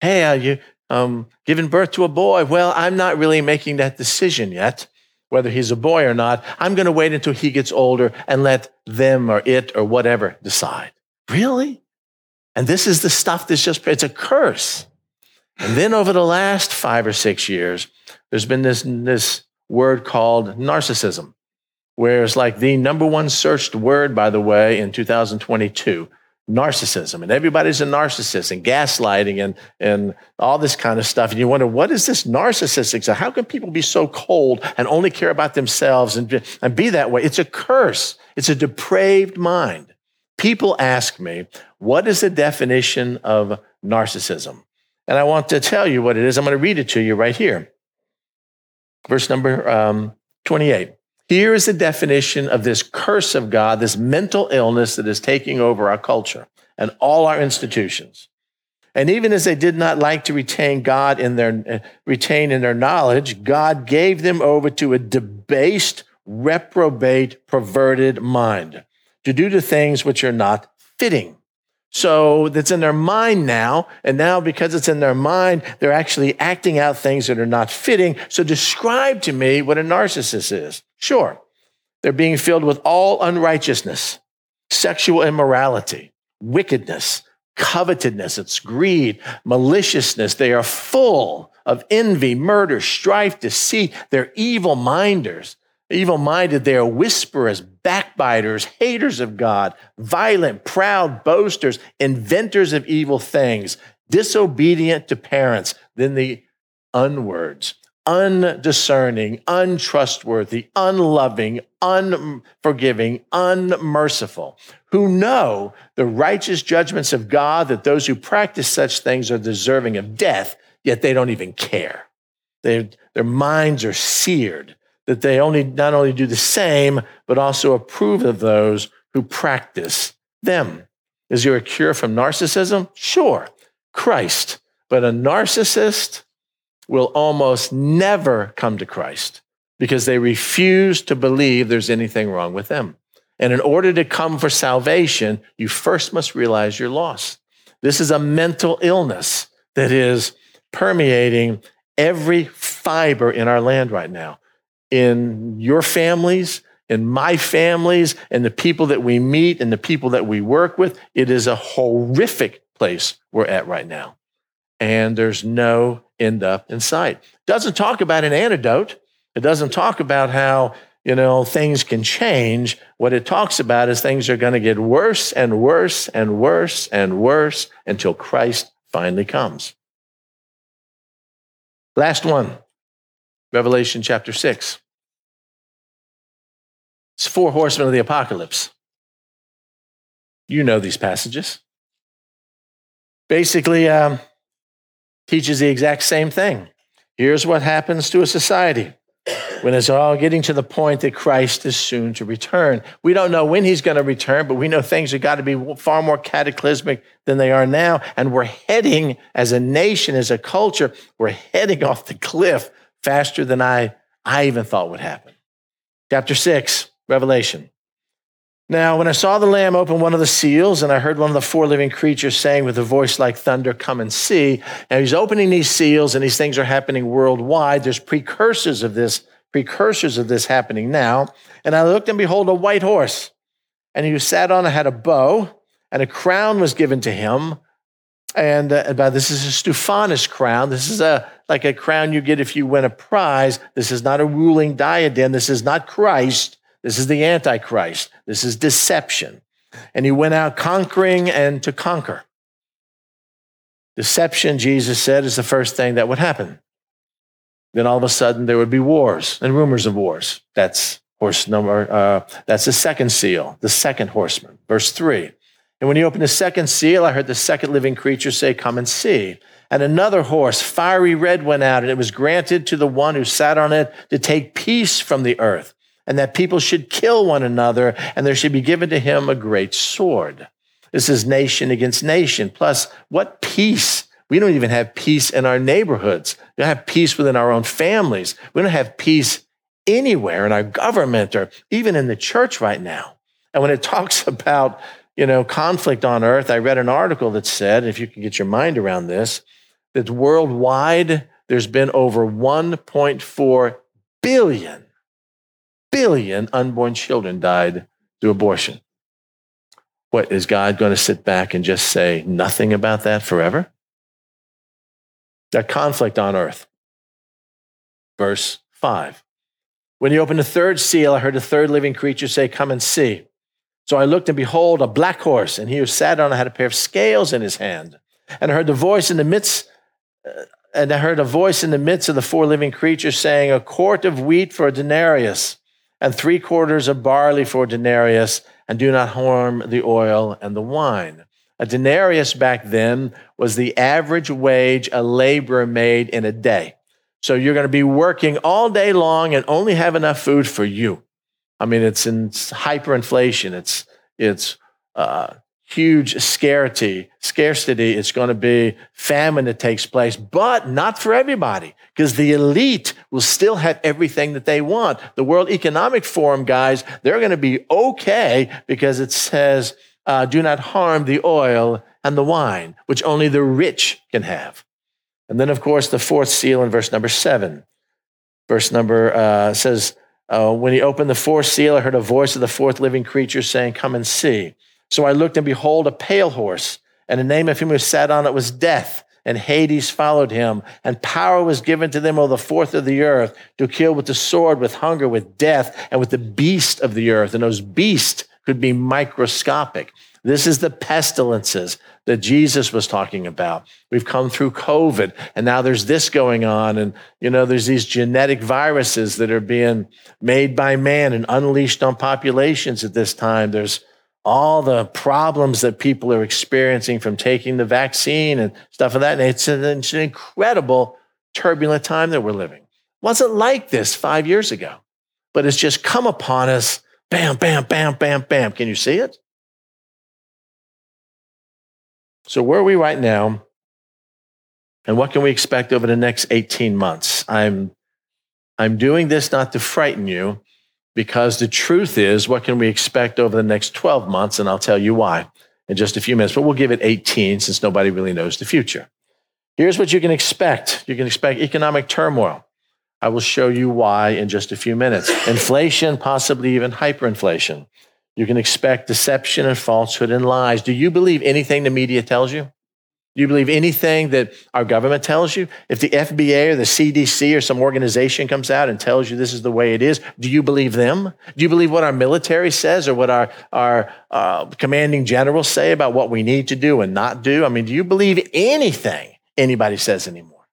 Hey, are you um, given birth to a boy. Well, I'm not really making that decision yet, whether he's a boy or not. I'm going to wait until he gets older and let them or it or whatever decide. Really? And this is the stuff that's just, it's a curse. And then over the last five or six years, there's been this, this word called narcissism, where it's like the number one searched word, by the way, in 2022 narcissism and everybody's a narcissist and gaslighting and, and all this kind of stuff. And you wonder, what is this narcissistic? How can people be so cold and only care about themselves and, and be that way? It's a curse. It's a depraved mind. People ask me, what is the definition of narcissism? And I want to tell you what it is. I'm going to read it to you right here. Verse number um, 28. Here is the definition of this curse of God, this mental illness that is taking over our culture and all our institutions. And even as they did not like to retain God in their uh, retain in their knowledge, God gave them over to a debased, reprobate, perverted mind to do the things which are not fitting. So that's in their mind now. And now, because it's in their mind, they're actually acting out things that are not fitting. So describe to me what a narcissist is. Sure. They're being filled with all unrighteousness, sexual immorality, wickedness, covetousness, it's greed, maliciousness. They are full of envy, murder, strife, deceit. They're evil minders. Evil minded, they are whisperers, backbiters, haters of God, violent, proud, boasters, inventors of evil things, disobedient to parents. Then the unwords, undiscerning, untrustworthy, unloving, unforgiving, unmerciful, who know the righteous judgments of God that those who practice such things are deserving of death, yet they don't even care. They, their minds are seared that they only not only do the same, but also approve of those who practice them. Is there a cure from narcissism? Sure, Christ. But a narcissist will almost never come to Christ because they refuse to believe there's anything wrong with them. And in order to come for salvation, you first must realize you're lost. This is a mental illness that is permeating every fiber in our land right now in your families, in my families, and the people that we meet and the people that we work with. It is a horrific place we're at right now. And there's no end up in sight. It doesn't talk about an antidote. It doesn't talk about how, you know, things can change. What it talks about is things are going to get worse and worse and worse and worse until Christ finally comes. Last one, Revelation chapter 6. It's four horsemen of the apocalypse. You know these passages. Basically, um, teaches the exact same thing. Here's what happens to a society when it's all getting to the point that Christ is soon to return. We don't know when he's going to return, but we know things have got to be far more cataclysmic than they are now. And we're heading as a nation, as a culture, we're heading off the cliff faster than I, I even thought would happen. Chapter six. Revelation. Now, when I saw the Lamb open one of the seals, and I heard one of the four living creatures saying with a voice like thunder, Come and see. Now, he's opening these seals, and these things are happening worldwide. There's precursors of this, precursors of this happening now. And I looked, and behold, a white horse. And he sat on it had a bow, and a crown was given to him. And uh, this is a Stephanos crown. This is a like a crown you get if you win a prize. This is not a ruling diadem. This is not Christ. This is the Antichrist. This is deception. And he went out conquering and to conquer. Deception, Jesus said, is the first thing that would happen. Then all of a sudden there would be wars and rumors of wars. That's horse number, uh, that's the second seal, the second horseman. Verse three. And when he opened the second seal, I heard the second living creature say, Come and see. And another horse, fiery red, went out, and it was granted to the one who sat on it to take peace from the earth and that people should kill one another, and there should be given to him a great sword. This is nation against nation. Plus, what peace? We don't even have peace in our neighborhoods. We don't have peace within our own families. We don't have peace anywhere in our government or even in the church right now. And when it talks about, you know, conflict on earth, I read an article that said, if you can get your mind around this, that worldwide there's been over 1.4 billion, billion unborn children died through abortion. What, is God going to sit back and just say nothing about that forever? That conflict on earth. Verse 5. When he opened the third seal, I heard a third living creature say, Come and see. So I looked, and behold, a black horse, and he who sat on it had a pair of scales in his hand. And I heard the voice in the midst, uh, and I heard a voice in the midst of the four living creatures saying, A quart of wheat for a denarius, and three quarters of barley for a denarius, and do not harm the oil and the wine. A denarius back then was the average wage a laborer made in a day. So you're going to be working all day long and only have enough food for you. I mean, it's in hyperinflation. It's it's uh, huge scarcity. Scarcity. It's going to be famine that takes place, but not for everybody, because the elite will still have everything that they want. The World Economic Forum guys, they're going to be okay because it says, uh, "Do not harm the oil and the wine, which only the rich can have." And then, of course, the fourth seal in verse number seven. Verse number uh, says, uh, When he opened the fourth seal, I heard a voice of the fourth living creature saying, Come and see. So I looked, and behold, a pale horse, and the name of him who sat on it was Death, and Hades followed him. And power was given to them over the fourth of the earth to kill with the sword, with hunger, with death, and with the beast of the earth. And those beasts could be microscopic. This is the pestilences that Jesus was talking about. We've come through COVID and now there's this going on. And, you know, there's these genetic viruses that are being made by man and unleashed on populations at this time. There's all the problems that people are experiencing from taking the vaccine and stuff of that. And it's an, it's an incredible turbulent time that we're living. Wasn't like this five years ago, but it's just come upon us. Bam, bam, bam, bam, bam. Can you see it? So, where are we right now? And what can we expect over the next 18 months? I'm, I'm doing this not to frighten you, because the truth is, what can we expect over the next 12 months? And I'll tell you why in just a few minutes, but we'll give it 18 since nobody really knows the future. Here's what you can expect you can expect economic turmoil. I will show you why in just a few minutes. Inflation, possibly even hyperinflation. You can expect deception and falsehood and lies. Do you believe anything the media tells you? Do you believe anything that our government tells you? If the FBI or the CDC or some organization comes out and tells you this is the way it is, do you believe them? Do you believe what our military says or what our, our uh, commanding generals say about what we need to do and not do? I mean, do you believe anything anybody says anymore?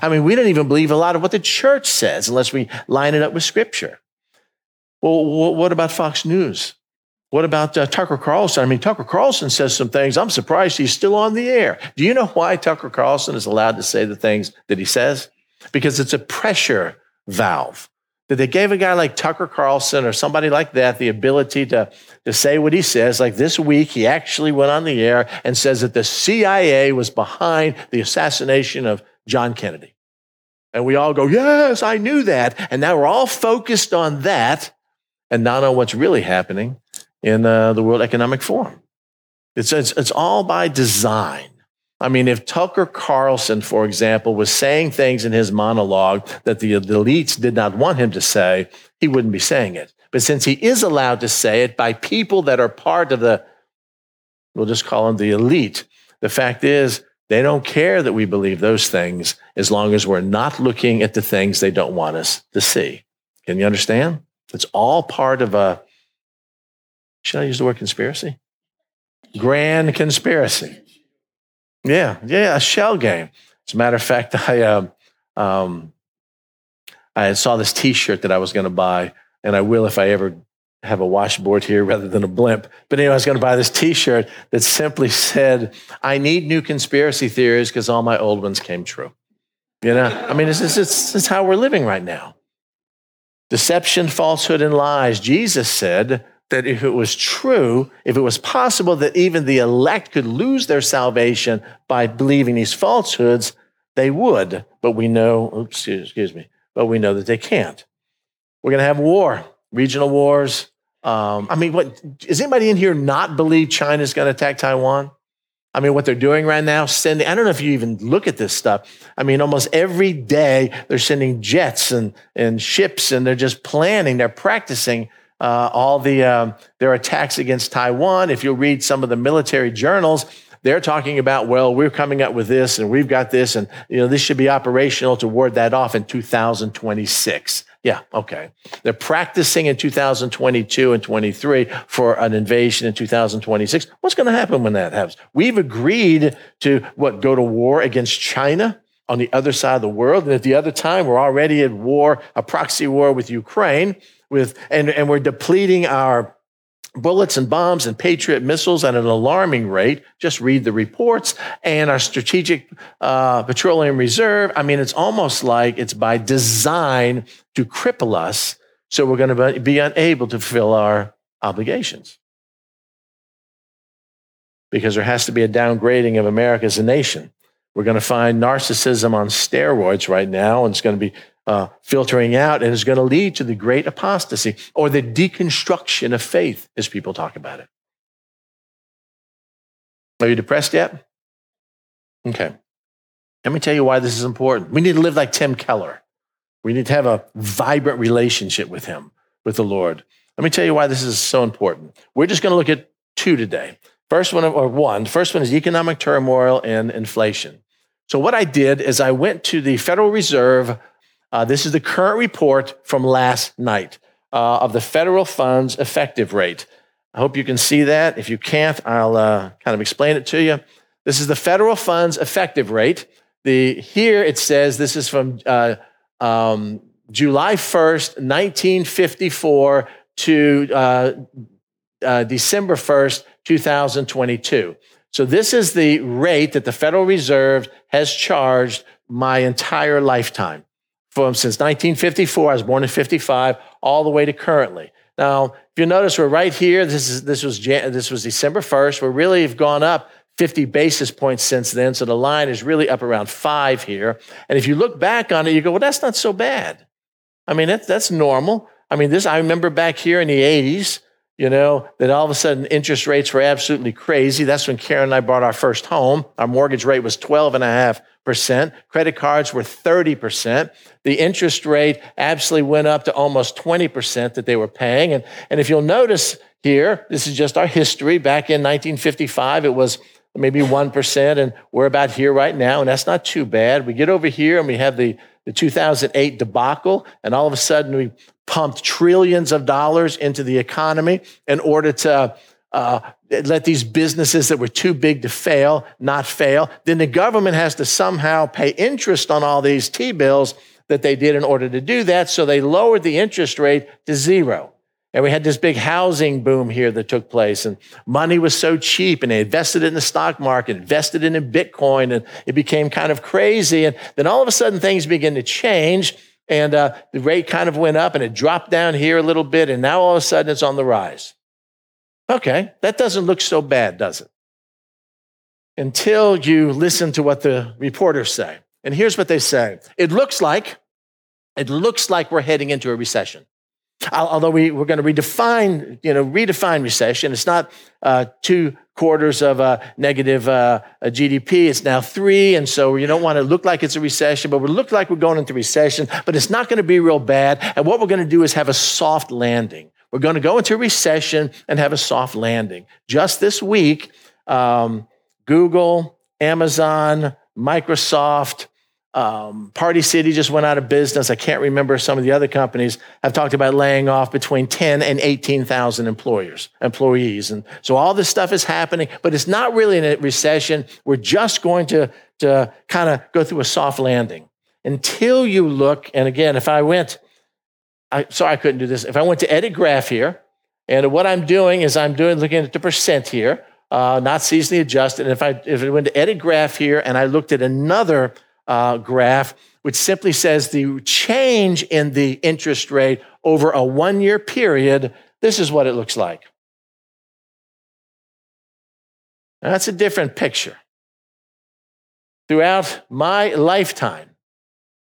I mean, we don't even believe a lot of what the church says unless we line it up with scripture. Well, what about Fox News? What about uh, Tucker Carlson? I mean, Tucker Carlson says some things. I'm surprised he's still on the air. Do you know why Tucker Carlson is allowed to say the things that he says? Because it's a pressure valve. That they gave a guy like Tucker Carlson or somebody like that the ability to, to say what he says. Like this week, he actually went on the air and says that the CIA was behind the assassination of John Kennedy. And we all go, Yes, I knew that. And now we're all focused on that and not on what's really happening in uh, the World Economic Forum. It's, it's, it's all by design. I mean, if Tucker Carlson, for example, was saying things in his monologue that the, the elites did not want him to say, he wouldn't be saying it. But since he is allowed to say it by people that are part of the, we'll just call them the elite, the fact is they don't care that we believe those things as long as we're not looking at the things they don't want us to see. Can you understand? It's all part of a should I use the word conspiracy? Grand conspiracy. Yeah, yeah, a shell game. As a matter of fact, I um, um, I saw this T-shirt that I was going to buy, and I will if I ever have a washboard here rather than a blimp. But anyway, I was going to buy this T-shirt that simply said, "I need new conspiracy theories because all my old ones came true." You know, I mean, it's, it's, it's, it's how we're living right now. Deception, falsehood, and lies. Jesus said that if it was true, if it was possible that even the elect could lose their salvation by believing these falsehoods, they would. But we know, oops, excuse me, but we know that they can't. We're going to have war, regional wars. Um, I mean, what, does anybody in here not believe China's going to attack Taiwan? I mean, what they're doing right now, sending, I don't know if you even look at this stuff. I mean, almost every day they're sending jets and, and ships and they're just planning, they're practicing uh, all the, um, their attacks against Taiwan. If you read some of the military journals, they're talking about, well, we're coming up with this and we've got this and, you know, this should be operational to ward that off in 2026. Yeah, okay. They're practicing in 2022 and 23 for an invasion in 2026. What's going to happen when that happens? We've agreed to what, go to war against China on the other side of the world. And at the other time, we're already at war, a proxy war with Ukraine, with, and, and we're depleting our bullets and bombs and Patriot missiles at an alarming rate. Just read the reports and our strategic uh, petroleum reserve. I mean, it's almost like it's by design to cripple us so we're going to be unable to fulfill our obligations. Because there has to be a downgrading of America as a nation. We're going to find narcissism on steroids right now, and it's going to be uh, filtering out and is going to lead to the great apostasy or the deconstruction of faith as people talk about it. Are you depressed yet? Okay. Let me tell you why this is important. We need to live like Tim Keller. We need to have a vibrant relationship with him, with the Lord. Let me tell you why this is so important. We're just going to look at two today. First one, or one, first one is economic turmoil and inflation. So, what I did is I went to the Federal Reserve uh, this is the current report from last night uh, of the federal funds effective rate. I hope you can see that. If you can't, I'll uh, kind of explain it to you. This is the federal funds effective rate. The, here it says this is from uh, um, July 1st, 1954 to uh, uh, December 1st, 2022. So this is the rate that the Federal Reserve has charged my entire lifetime from since 1954. I was born in 55, all the way to currently. Now, if you notice, we're right here. This is this was Jan- this was December 1st. We really have gone up 50 basis points since then. So the line is really up around five here. And if you look back on it, you go, well, that's not so bad. I mean, that's that's normal. I mean, this I remember back here in the 80s you know, that all of a sudden interest rates were absolutely crazy. That's when Karen and I bought our first home. Our mortgage rate was 12.5%. Credit cards were 30%. The interest rate absolutely went up to almost 20% that they were paying. And, and if you'll notice here, this is just our history. Back in 1955, it was maybe 1%, and we're about here right now, and that's not too bad. We get over here and we have the, the 2008 debacle, and all of a sudden we pumped trillions of dollars into the economy in order to uh, let these businesses that were too big to fail not fail. Then the government has to somehow pay interest on all these T bills that they did in order to do that. So they lowered the interest rate to zero. And we had this big housing boom here that took place, and money was so cheap, and they invested in the stock market, invested in Bitcoin, and it became kind of crazy. And then all of a sudden, things began to change, and uh, the rate kind of went up and it dropped down here a little bit, and now all of a sudden it's on the rise. Okay, that doesn't look so bad, does it? Until you listen to what the reporters say. And here's what they say it looks like, it looks like we're heading into a recession. Although we, we're going to redefine, you know, redefine recession. It's not uh, two quarters of a negative uh, a GDP. It's now three. And so you don't want to look like it's a recession, but we look like we're going into recession, but it's not going to be real bad. And what we're going to do is have a soft landing. We're going to go into recession and have a soft landing. Just this week, um, Google, Amazon, Microsoft, um, Party City just went out of business. I can't remember some of the other companies have talked about laying off between 10 and 18,000 employers, employees. And so all this stuff is happening, but it's not really in a recession. We're just going to, to kind of go through a soft landing until you look. And again, if I went, I, sorry, I couldn't do this. If I went to edit graph here, and what I'm doing is I'm doing looking at the percent here, uh, not seasonally adjusted. And if I if I went to edit graph here and I looked at another uh, graph, which simply says the change in the interest rate over a one year period. This is what it looks like. Now, that's a different picture. Throughout my lifetime,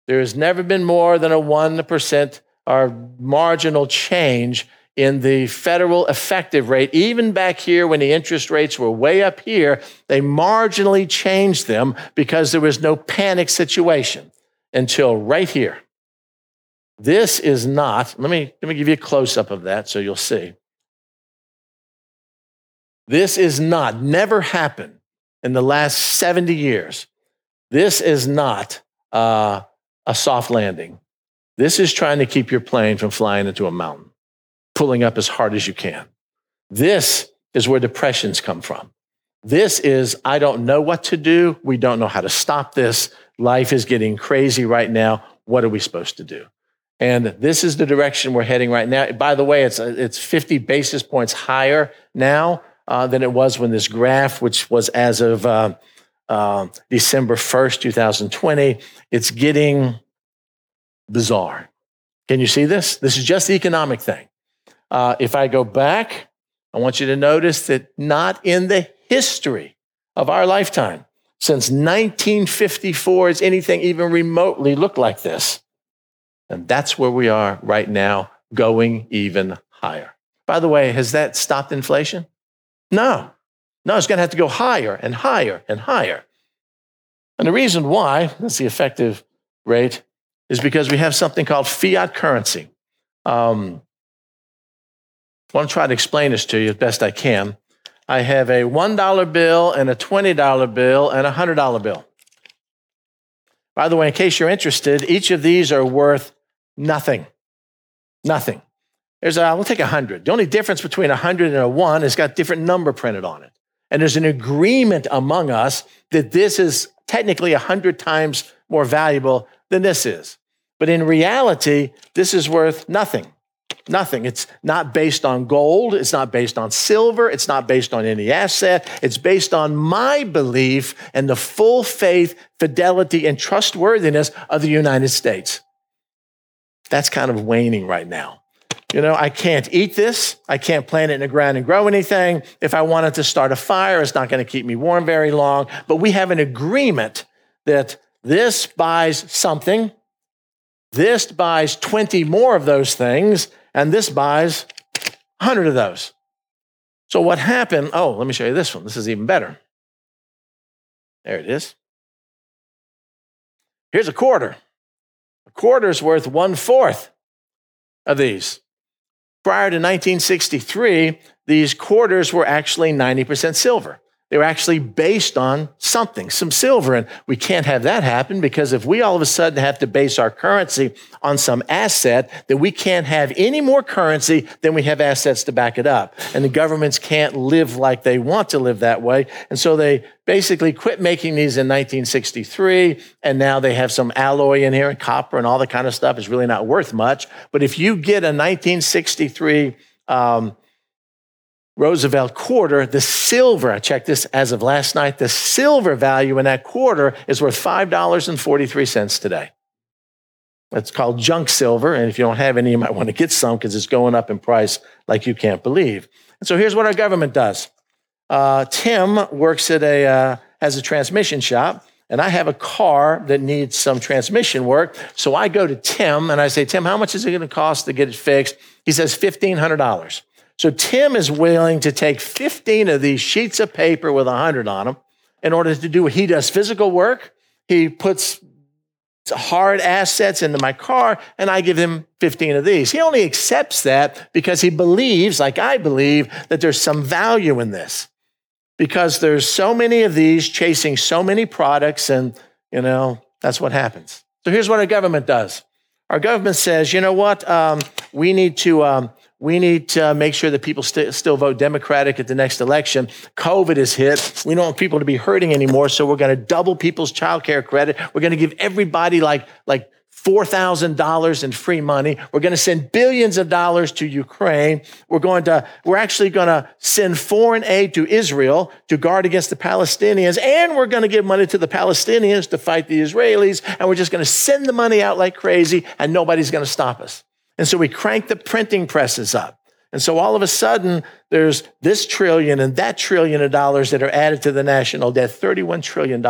there has never been more than a 1% or marginal change in the federal effective rate. Even back here when the interest rates were way up here, they marginally changed them because there was no panic situation until right here. This is not, let me, let me give you a close up of that so you'll see. This is not, never happened in the last 70 years. This is not uh, a soft landing. This is trying to keep your plane from flying into a mountain, pulling up as hard as you can. This is where depressions come from. This is, I don't know what to do. We don't know how to stop this. Life is getting crazy right now. What are we supposed to do? And this is the direction we're heading right now. By the way, it's, it's 50 basis points higher now uh, than it was when this graph, which was as of uh, uh, December 1st, 2020, it's getting bizarre. Can you see this? This is just the economic thing. Uh, if I go back, I want you to notice that not in the history of our lifetime, since 1954, has anything even remotely looked like this. And that's where we are right now, going even higher. By the way, has that stopped inflation? No. No, it's going to have to go higher and higher and higher. And the reason why, that's the effective rate, is because we have something called fiat currency. Um, I want to try to explain this to you as best I can. I have a $1 bill and a $20 bill and a $100 bill. By the way, in case you're interested, each of these are worth nothing. Nothing. There's a, we'll take a hundred. The only difference between a hundred and a one is got different number printed on it. And there's an agreement among us that this is technically a hundred times more valuable than this is. But in reality, this is worth nothing. Nothing. It's not based on gold. It's not based on silver. It's not based on any asset. It's based on my belief and the full faith, fidelity, and trustworthiness of the United States. That's kind of waning right now. You know, I can't eat this. I can't plant it in the ground and grow anything. If I wanted to start a fire, it's not going to keep me warm very long. But we have an agreement that this buys something, this buys 20 more of those things, and this buys 100 of those. So what happened? Oh, let me show you this one. This is even better. There it is. Here's a quarter. A quarter is worth one fourth of these. Prior to 1963, these quarters were actually 90% silver. They were actually based on something, some silver. And we can't have that happen because if we all of a sudden have to base our currency on some asset, then we can't have any more currency than we have assets to back it up. And the governments can't live like they want to live that way. And so they basically quit making these in 1963. And now they have some alloy in here and copper and all the kind of stuff is really not worth much. But if you get a 1963, um, Roosevelt quarter, the silver, I checked this as of last night, the silver value in that quarter is worth $5.43 today. It's called junk silver. And if you don't have any, you might want to get some because it's going up in price like you can't believe. And so here's what our government does. Uh, Tim works at a, uh, has a transmission shop and I have a car that needs some transmission work. So I go to Tim and I say, Tim, how much is it going to cost to get it fixed? He says, $1,500. So Tim is willing to take 15 of these sheets of paper with 100 on them in order to do what he does physical work. He puts hard assets into my car and I give him 15 of these. He only accepts that because he believes, like I believe, that there's some value in this because there's so many of these chasing so many products and, you know, that's what happens. So here's what our government does. Our government says, you know what? Um, we need to, um, we need to make sure that people st- still vote Democratic at the next election. COVID is hit. We don't want people to be hurting anymore, so we're going to double people's child care credit. We're going to give everybody like like $4,000 in free money. We're going to send billions of dollars to Ukraine. We're going to, we're actually going to send foreign aid to Israel to guard against the Palestinians. And we're going to give money to the Palestinians to fight the Israelis. And we're just going to send the money out like crazy and nobody's going to stop us. And so we crank the printing presses up. And so all of a sudden, there's this trillion and that trillion of dollars that are added to the national debt, $31 trillion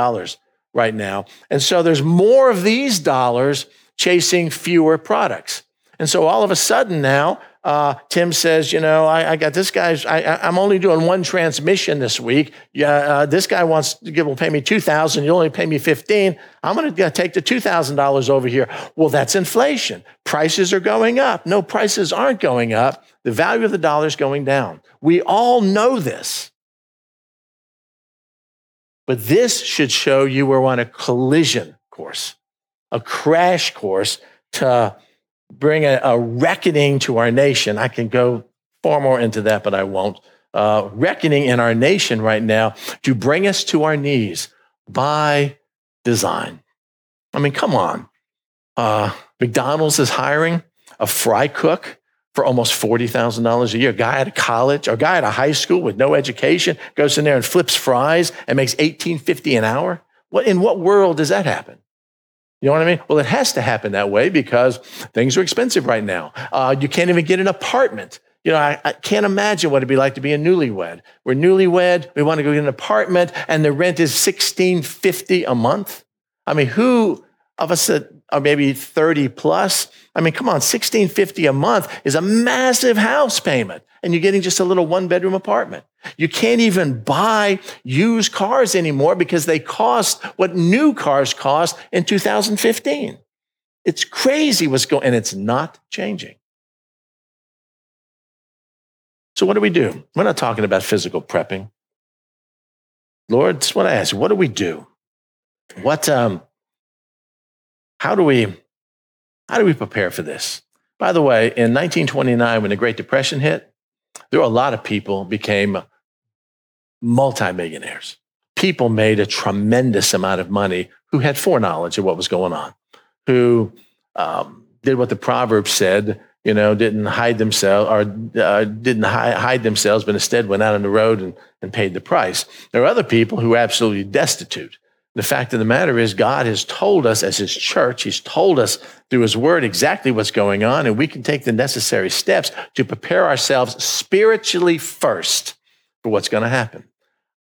right now. And so there's more of these dollars chasing fewer products. And so all of a sudden now, Uh, Tim says, you know, I, I got this guy's, I, am only doing one transmission this week. Yeah, uh, this guy wants to give, will pay me 2000 you only pay me 15 I'm going to take the $2,000 over here. Well, that's inflation. Prices are going up. No, prices aren't going up. The value of the dollar is going down. We all know this. But this should show you we're on a collision course, a crash course to bring a, a reckoning to our nation. I can go far more into that, but I won't. Uh, reckoning in our nation right now to bring us to our knees by design. I mean, come on. Uh, McDonald's is hiring a fry cook for almost $40,000 a year. A guy at a college, a guy at a high school with no education goes in there and flips fries and makes $18.50 an hour. What, in what world does that happen? You know what I mean? Well, it has to happen that way because things are expensive right now. Uh, you can't even get an apartment. You know, I, I, can't imagine what it'd be like to be a newlywed. We're newlywed. We want to go get an apartment, and the rent is sixteen fifty a month. I mean, who of us that are maybe thirty plus? I mean, come on, sixteen fifty a month is a massive house payment, and you're getting just a little one bedroom apartment. You can't even buy used cars anymore because they cost what new cars cost in 2015. It's crazy what's going, and it's not changing. So what do we do? We're not talking about physical prepping. Lord, that's what I ask. What do we do? What um how do we how do we prepare for this? By the way, in 1929 when the Great Depression hit, there were a lot of people became multimillionaires. People made a tremendous amount of money who had foreknowledge of what was going on, who um, did what the proverb said, you know, didn't hide themselves or uh, didn't hi- hide themselves, but instead went out on the road and, and paid the price. There are other people who are absolutely destitute. The fact of the matter is, God has told us as His church, He's told us through His Word exactly what's going on, and we can take the necessary steps to prepare ourselves spiritually first for what's going to happen.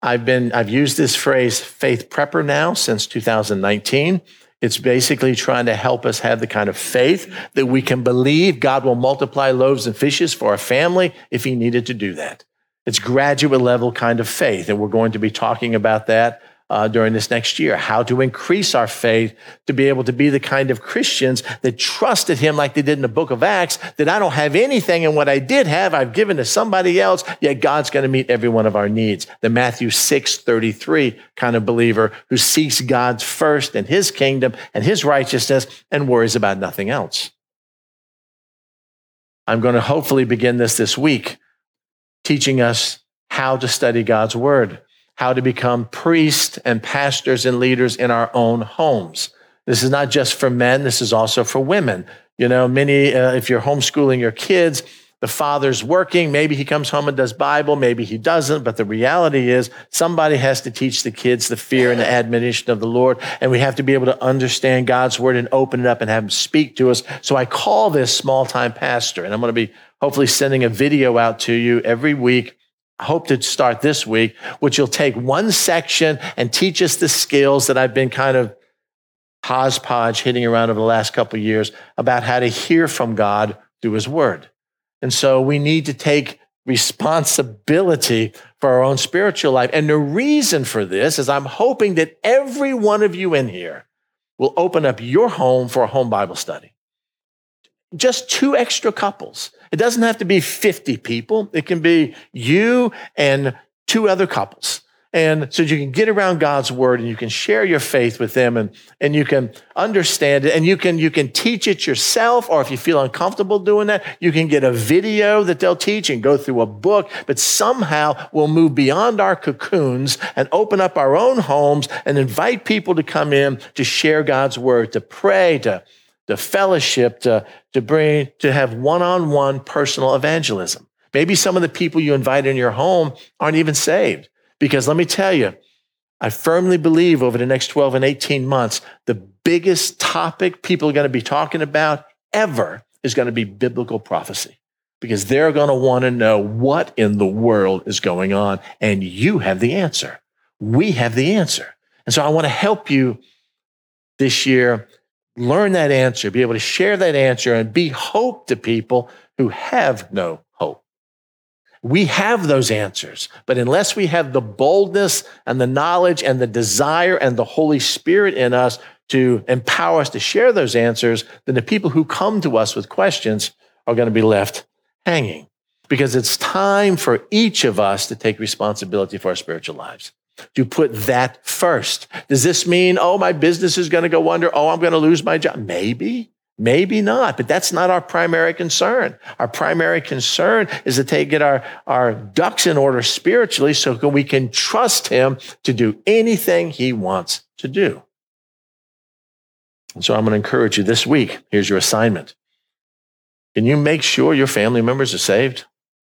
I've been I've used this phrase faith prepper now since 2019. It's basically trying to help us have the kind of faith that we can believe God will multiply loaves and fishes for our family if he needed to do that. It's graduate level kind of faith and we're going to be talking about that uh, during this next year, how to increase our faith to be able to be the kind of Christians that trusted him like they did in the book of Acts, that I don't have anything and what I did have, I've given to somebody else, yet God's going to meet every one of our needs. The Matthew 6, 33 kind of believer who seeks God's first and his kingdom and his righteousness and worries about nothing else. I'm going to hopefully begin this this week, teaching us how to study God's word how to become priests and pastors and leaders in our own homes. This is not just for men, this is also for women. You know, many, uh, if you're homeschooling your kids, the father's working. Maybe he comes home and does Bible. Maybe he doesn't. But the reality is somebody has to teach the kids the fear and the admonition of the Lord. And we have to be able to understand God's word and open it up and have him speak to us. So I call this small time pastor. And I'm going to be hopefully sending a video out to you every week hope to start this week, which will take one section and teach us the skills that I've been kind of hodgepodge hitting around over the last couple years about how to hear from God through his word. And so we need to take responsibility for our own spiritual life. And the reason for this is I'm hoping that every one of you in here will open up your home for a home Bible study. Just two extra couples. It doesn't have to be 50 people. It can be you and two other couples. And so you can get around God's word and you can share your faith with them and, and you can understand it and you can, you can teach it yourself. Or if you feel uncomfortable doing that, you can get a video that they'll teach and go through a book, but somehow we'll move beyond our cocoons and open up our own homes and invite people to come in to share God's word, to pray, to, the fellowship to, to bring, to have one-on-one personal evangelism. Maybe some of the people you invite in your home aren't even saved. Because let me tell you, I firmly believe over the next 12 and 18 months, the biggest topic people are going to be talking about ever is going to be biblical prophecy. Because they're going to want to know what in the world is going on. And you have the answer. We have the answer. And so I want to help you this year learn that answer, be able to share that answer and be hope to people who have no hope. We have those answers, but unless we have the boldness and the knowledge and the desire and the Holy Spirit in us to empower us to share those answers, then the people who come to us with questions are going to be left hanging because it's time for each of us to take responsibility for our spiritual lives. To put that first. Does this mean, oh, my business is going to go under? Oh, I'm going to lose my job? Maybe. Maybe not, but that's not our primary concern. Our primary concern is to take, get our, our ducks in order spiritually so we can trust him to do anything he wants to do. And so I'm going to encourage you this week. Here's your assignment. Can you make sure your family members are saved?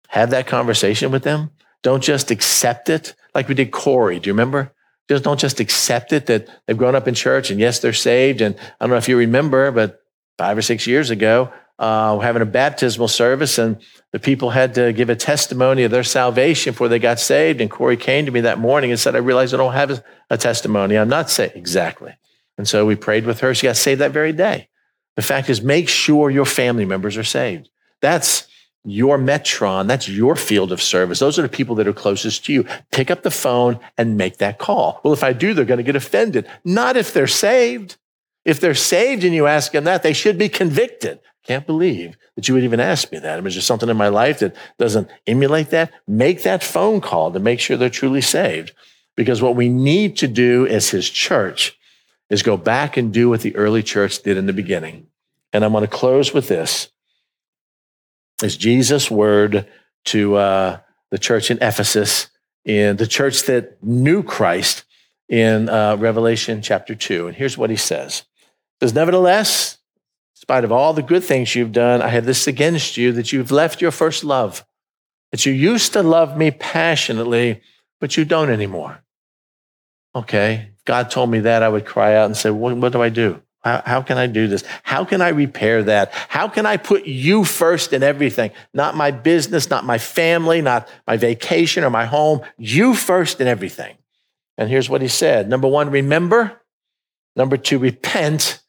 Have that conversation with them. Don't just accept it like we did Corey. Do you remember? Just don't just accept it that they've grown up in church and yes, they're saved. And I don't know if you remember, but five or six years ago, uh, we're having a baptismal service, and the people had to give a testimony of their salvation before they got saved. And Corey came to me that morning and said, I realize I don't have a testimony. I'm not saved. Exactly. And so we prayed with her. She got saved that very day. The fact is, make sure your family members are saved. That's your metron. That's your field of service. Those are the people that are closest to you. Pick up the phone and make that call. Well, if I do, they're going to get offended. Not if they're saved. If they're saved and you ask them that, they should be convicted. Can't believe that you would even ask me that. I mean, is there something in my life that doesn't emulate that? Make that phone call to make sure they're truly saved. Because what we need to do as his church is go back and do what the early church did in the beginning. And I'm going to close with this. Is Jesus' word to uh, the church in Ephesus, in the church that knew Christ in uh, Revelation chapter 2. And here's what he says says, Nevertheless, in spite of all the good things you've done, I have this against you that you've left your first love, that you used to love me passionately, but you don't anymore. Okay, God told me that, I would cry out and say, What, what do I do? How, how, can I do this? How can I repair that? How can I put you first in everything? Not my business, not my family, not my vacation or my home. You first in everything. And here's what he said Number one, remember. Number two, repent.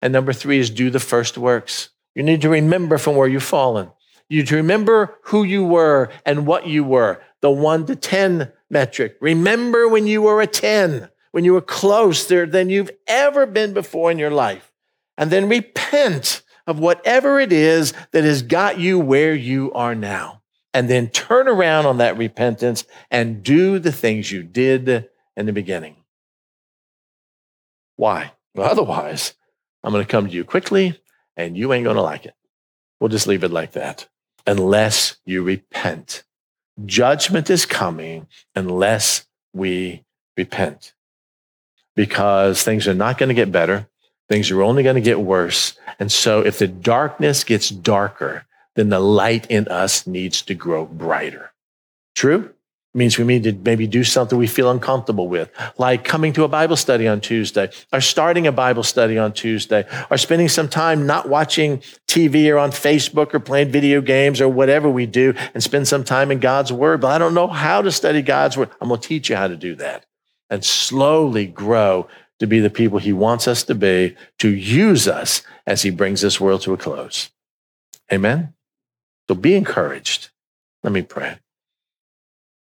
And number three is do the first works. You need to remember from where you've fallen. You need to remember who you were and what you were, the one to 10 metric. Remember when you were a 10, when you were closer than you've ever been before in your life. And then repent of whatever it is that has got you where you are now. And then turn around on that repentance and do the things you did in the beginning. Why? Well, otherwise, I'm going to come to you quickly and you ain't going to like it. We'll just leave it like that. Unless you repent. Judgment is coming unless we repent. Because things are not going to get better. Things are only going to get worse. And so if the darkness gets darker, then the light in us needs to grow brighter. True? means we need to maybe do something we feel uncomfortable with, like coming to a Bible study on Tuesday, or starting a Bible study on Tuesday, or spending some time not watching TV or on Facebook or playing video games or whatever we do and spend some time in God's Word. But I don't know how to study God's Word. I'm going to teach you how to do that and slowly grow to be the people He wants us to be, to use us as He brings this world to a close. Amen? So be encouraged. Let me pray.